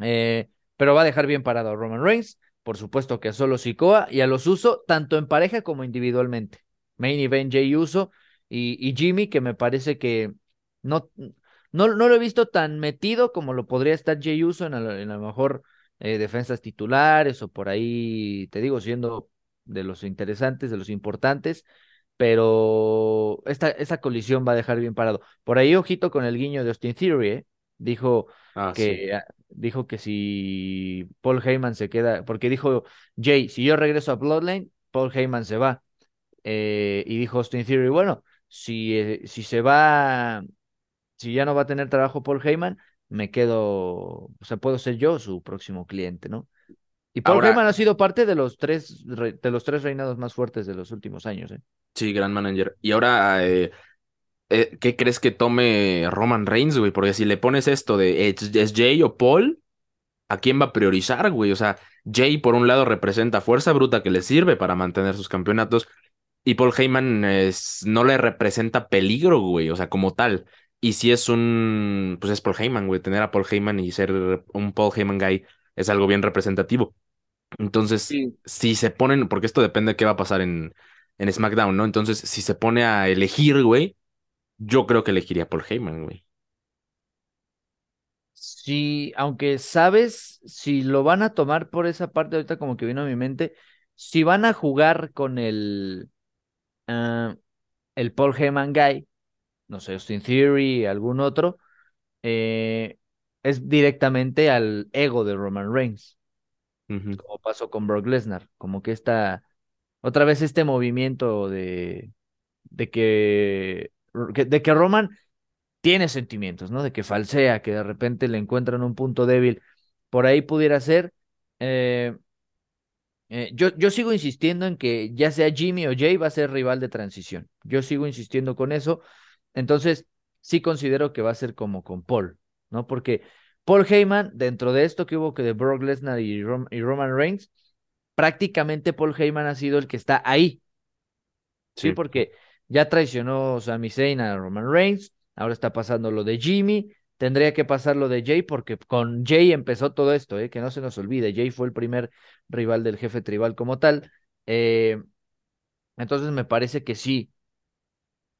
Eh, pero va a dejar bien parado a Roman Reigns, por supuesto que a solo Sikoa y a los Uso, tanto en pareja como individualmente. Main Event Jay Uso y, y Jimmy, que me parece que no, no, no, lo he visto tan metido como lo podría estar Jay Uso en a, en lo mejor eh, defensas titulares o por ahí, te digo, siendo de los interesantes, de los importantes pero esta, esta colisión va a dejar bien parado. Por ahí, ojito con el guiño de Austin Theory, ¿eh? Dijo ah, que dijo que si Paul Heyman se queda, porque dijo Jay, si yo regreso a Bloodline, Paul Heyman se va. Eh, y dijo Austin Theory, bueno, si, eh, si se va, si ya no va a tener trabajo Paul Heyman, me quedo, o sea, puedo ser yo su próximo cliente, ¿no? Y Paul Heyman ha sido parte de los tres de los tres reinados más fuertes de los últimos años, ¿eh? Sí, gran manager. Y ahora, eh, eh, ¿qué crees que tome Roman Reigns, güey? Porque si le pones esto de ¿es, Jay o Paul? ¿A quién va a priorizar, güey? O sea, Jay por un lado representa fuerza bruta que le sirve para mantener sus campeonatos y Paul Heyman no le representa peligro, güey, o sea, como tal. Y si es un, pues es Paul Heyman, güey, tener a Paul Heyman y ser un Paul Heyman guy es algo bien representativo. Entonces, si se ponen, porque esto depende de qué va a pasar en, en SmackDown, ¿no? Entonces, si se pone a elegir, güey, yo creo que elegiría Paul Heyman, güey. Sí, aunque sabes, si lo van a tomar por esa parte, ahorita como que vino a mi mente, si van a jugar con el, ah, el Paul Heyman guy, no sé, Austin Theory, algún otro, eh, es directamente al ego de Roman Reigns, como pasó con Brock Lesnar, como que esta otra vez este movimiento de, de que, de que Roman tiene sentimientos, ¿no? De que falsea, que de repente le encuentran un punto débil. Por ahí pudiera ser. Eh, eh, yo, yo sigo insistiendo en que ya sea Jimmy o Jay va a ser rival de transición. Yo sigo insistiendo con eso. Entonces, sí considero que va a ser como con Paul, ¿no? Porque Paul Heyman, dentro de esto que hubo que de Brock Lesnar y, y Roman Reigns, prácticamente Paul Heyman ha sido el que está ahí. Sí, porque ya traicionó Sami Zayn a Roman Reigns, ahora está pasando lo de Jimmy, tendría que pasar lo de Jay porque con Jay empezó todo esto, ¿eh? que no se nos olvide, Jay fue el primer rival del jefe tribal como tal. Eh, entonces me parece que sí,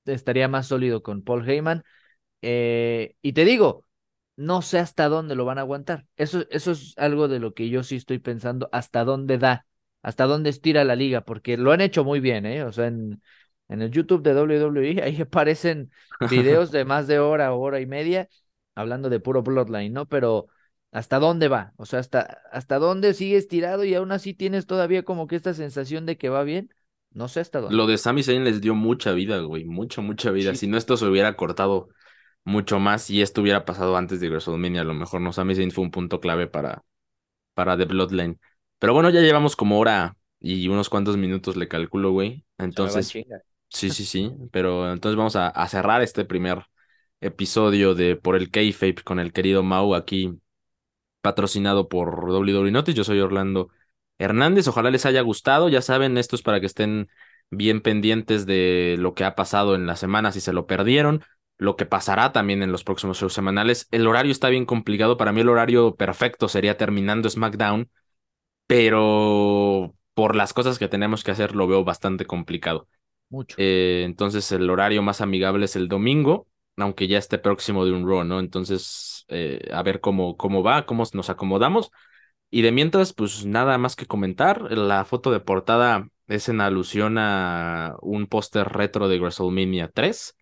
estaría más sólido con Paul Heyman. Eh, y te digo, no sé hasta dónde lo van a aguantar. Eso, eso es algo de lo que yo sí estoy pensando, hasta dónde da, hasta dónde estira la liga, porque lo han hecho muy bien, ¿eh? O sea, en, en el YouTube de WWE, ahí [LAUGHS] aparecen [LAUGHS] videos de más de hora, hora y media, hablando de puro Bloodline, ¿no? Pero ¿hasta dónde va? O sea, ¿hasta, hasta dónde sigue estirado y aún así tienes todavía como que esta sensación de que va bien? No sé hasta dónde. Lo de Sami Zayn les dio mucha vida, güey, mucha, mucha vida. Si no, esto se hubiera cortado mucho más y esto hubiera pasado antes de WrestleMania, a lo mejor no. Sami Zayn fue un punto clave para, para The Bloodline. Pero bueno, ya llevamos como hora y unos cuantos minutos, le calculo, güey. Entonces, sí, sí, sí. Pero entonces vamos a, a cerrar este primer episodio de Por el Kayfabe con el querido Mau aquí patrocinado por WWE Notice. Yo soy Orlando Hernández. Ojalá les haya gustado. Ya saben, esto es para que estén bien pendientes de lo que ha pasado en la semana si se lo perdieron, lo que pasará también en los próximos shows semanales. El horario está bien complicado. Para mí el horario perfecto sería terminando SmackDown, pero por las cosas que tenemos que hacer lo veo bastante complicado. Mucho. Eh, entonces el horario más amigable es el domingo, aunque ya esté próximo de un Raw, ¿no? Entonces, eh, a ver cómo, cómo va, cómo nos acomodamos. Y de mientras, pues nada más que comentar. La foto de portada es en alusión a un póster retro de WrestleMania 3.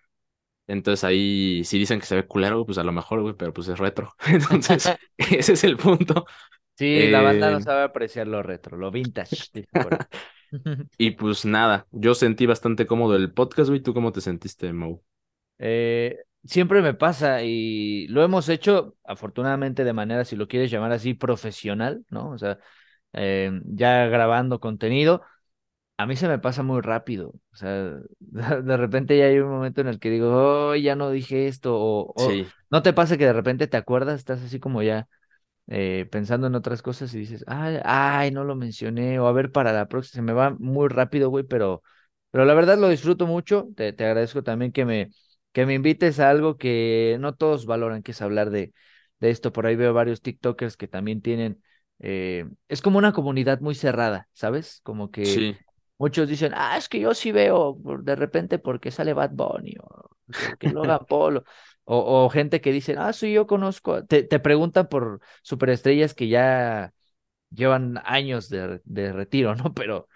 Entonces ahí, si dicen que se ve culero, pues a lo mejor, güey, pero pues es retro. [LAUGHS] Entonces, [LAUGHS] ese es el punto. Sí, la banda no eh, sabe apreciar lo retro, lo vintage. [LAUGHS] y pues nada, yo sentí bastante cómodo el podcast, güey. ¿Tú cómo te sentiste, Mo? Eh, siempre me pasa y lo hemos hecho afortunadamente de manera, si lo quieres llamar así, profesional, ¿no? O sea, eh, ya grabando contenido, a mí se me pasa muy rápido. O sea, [LAUGHS] de repente ya hay un momento en el que digo, oh, ya no dije esto, o, no te pasa que de repente te acuerdas, estás así como ya eh, pensando en otras cosas y dices, ay, ay, no lo mencioné, o a ver para la próxima, se me va muy rápido, güey, pero, pero la verdad lo disfruto mucho, te, te agradezco también que me que me invites a algo que no todos valoran, que es hablar de, de esto. Por ahí veo varios TikTokers que también tienen, eh, es como una comunidad muy cerrada, ¿sabes? Como que muchos dicen, ah, es que yo sí veo de repente porque sale Bad Bunny o porque Logan Paul. O, o, gente que dice, ah, sí, yo conozco. Te, te preguntan por superestrellas que ya llevan años de, de retiro, ¿no? Pero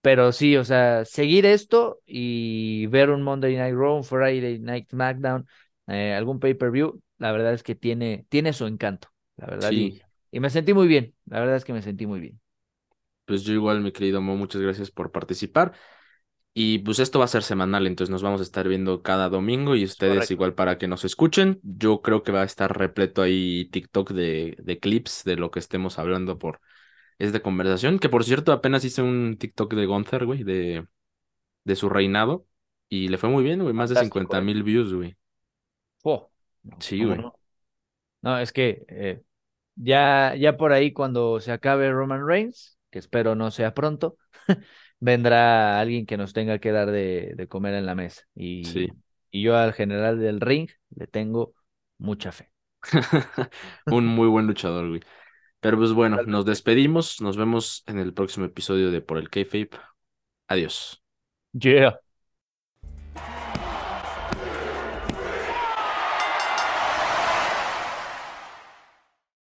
pero sí, o sea, seguir esto y ver un Monday Night Raw, un Friday Night SmackDown, eh, algún pay-per-view, la verdad es que tiene, tiene su encanto, la verdad. Y, me sentí muy bien, la verdad es que me sentí muy bien. Pues yo igual, mi querido Mo, muchas gracias por participar. Y pues esto va a ser semanal, entonces nos vamos a estar viendo cada domingo y ustedes igual para que nos escuchen. Yo creo que va a estar repleto ahí TikTok de, de clips de lo que estemos hablando por, es de conversación. Que por cierto, apenas hice un TikTok de Gunther, güey, de, de su reinado. Y le fue muy bien, güey, más de 50 mil views, güey. sí, güey. No? es que eh, ya, ya por ahí cuando se acabe Roman Reigns, que espero no sea pronto, [LAUGHS] vendrá alguien que nos tenga que dar de, de comer en la mesa. Y, sí. y yo al general del ring le tengo mucha fe. [LAUGHS] un muy buen luchador, güey. Pero pues bueno, nos despedimos. Nos vemos en el próximo episodio de Por el Kayfabe. Adiós. Yeah.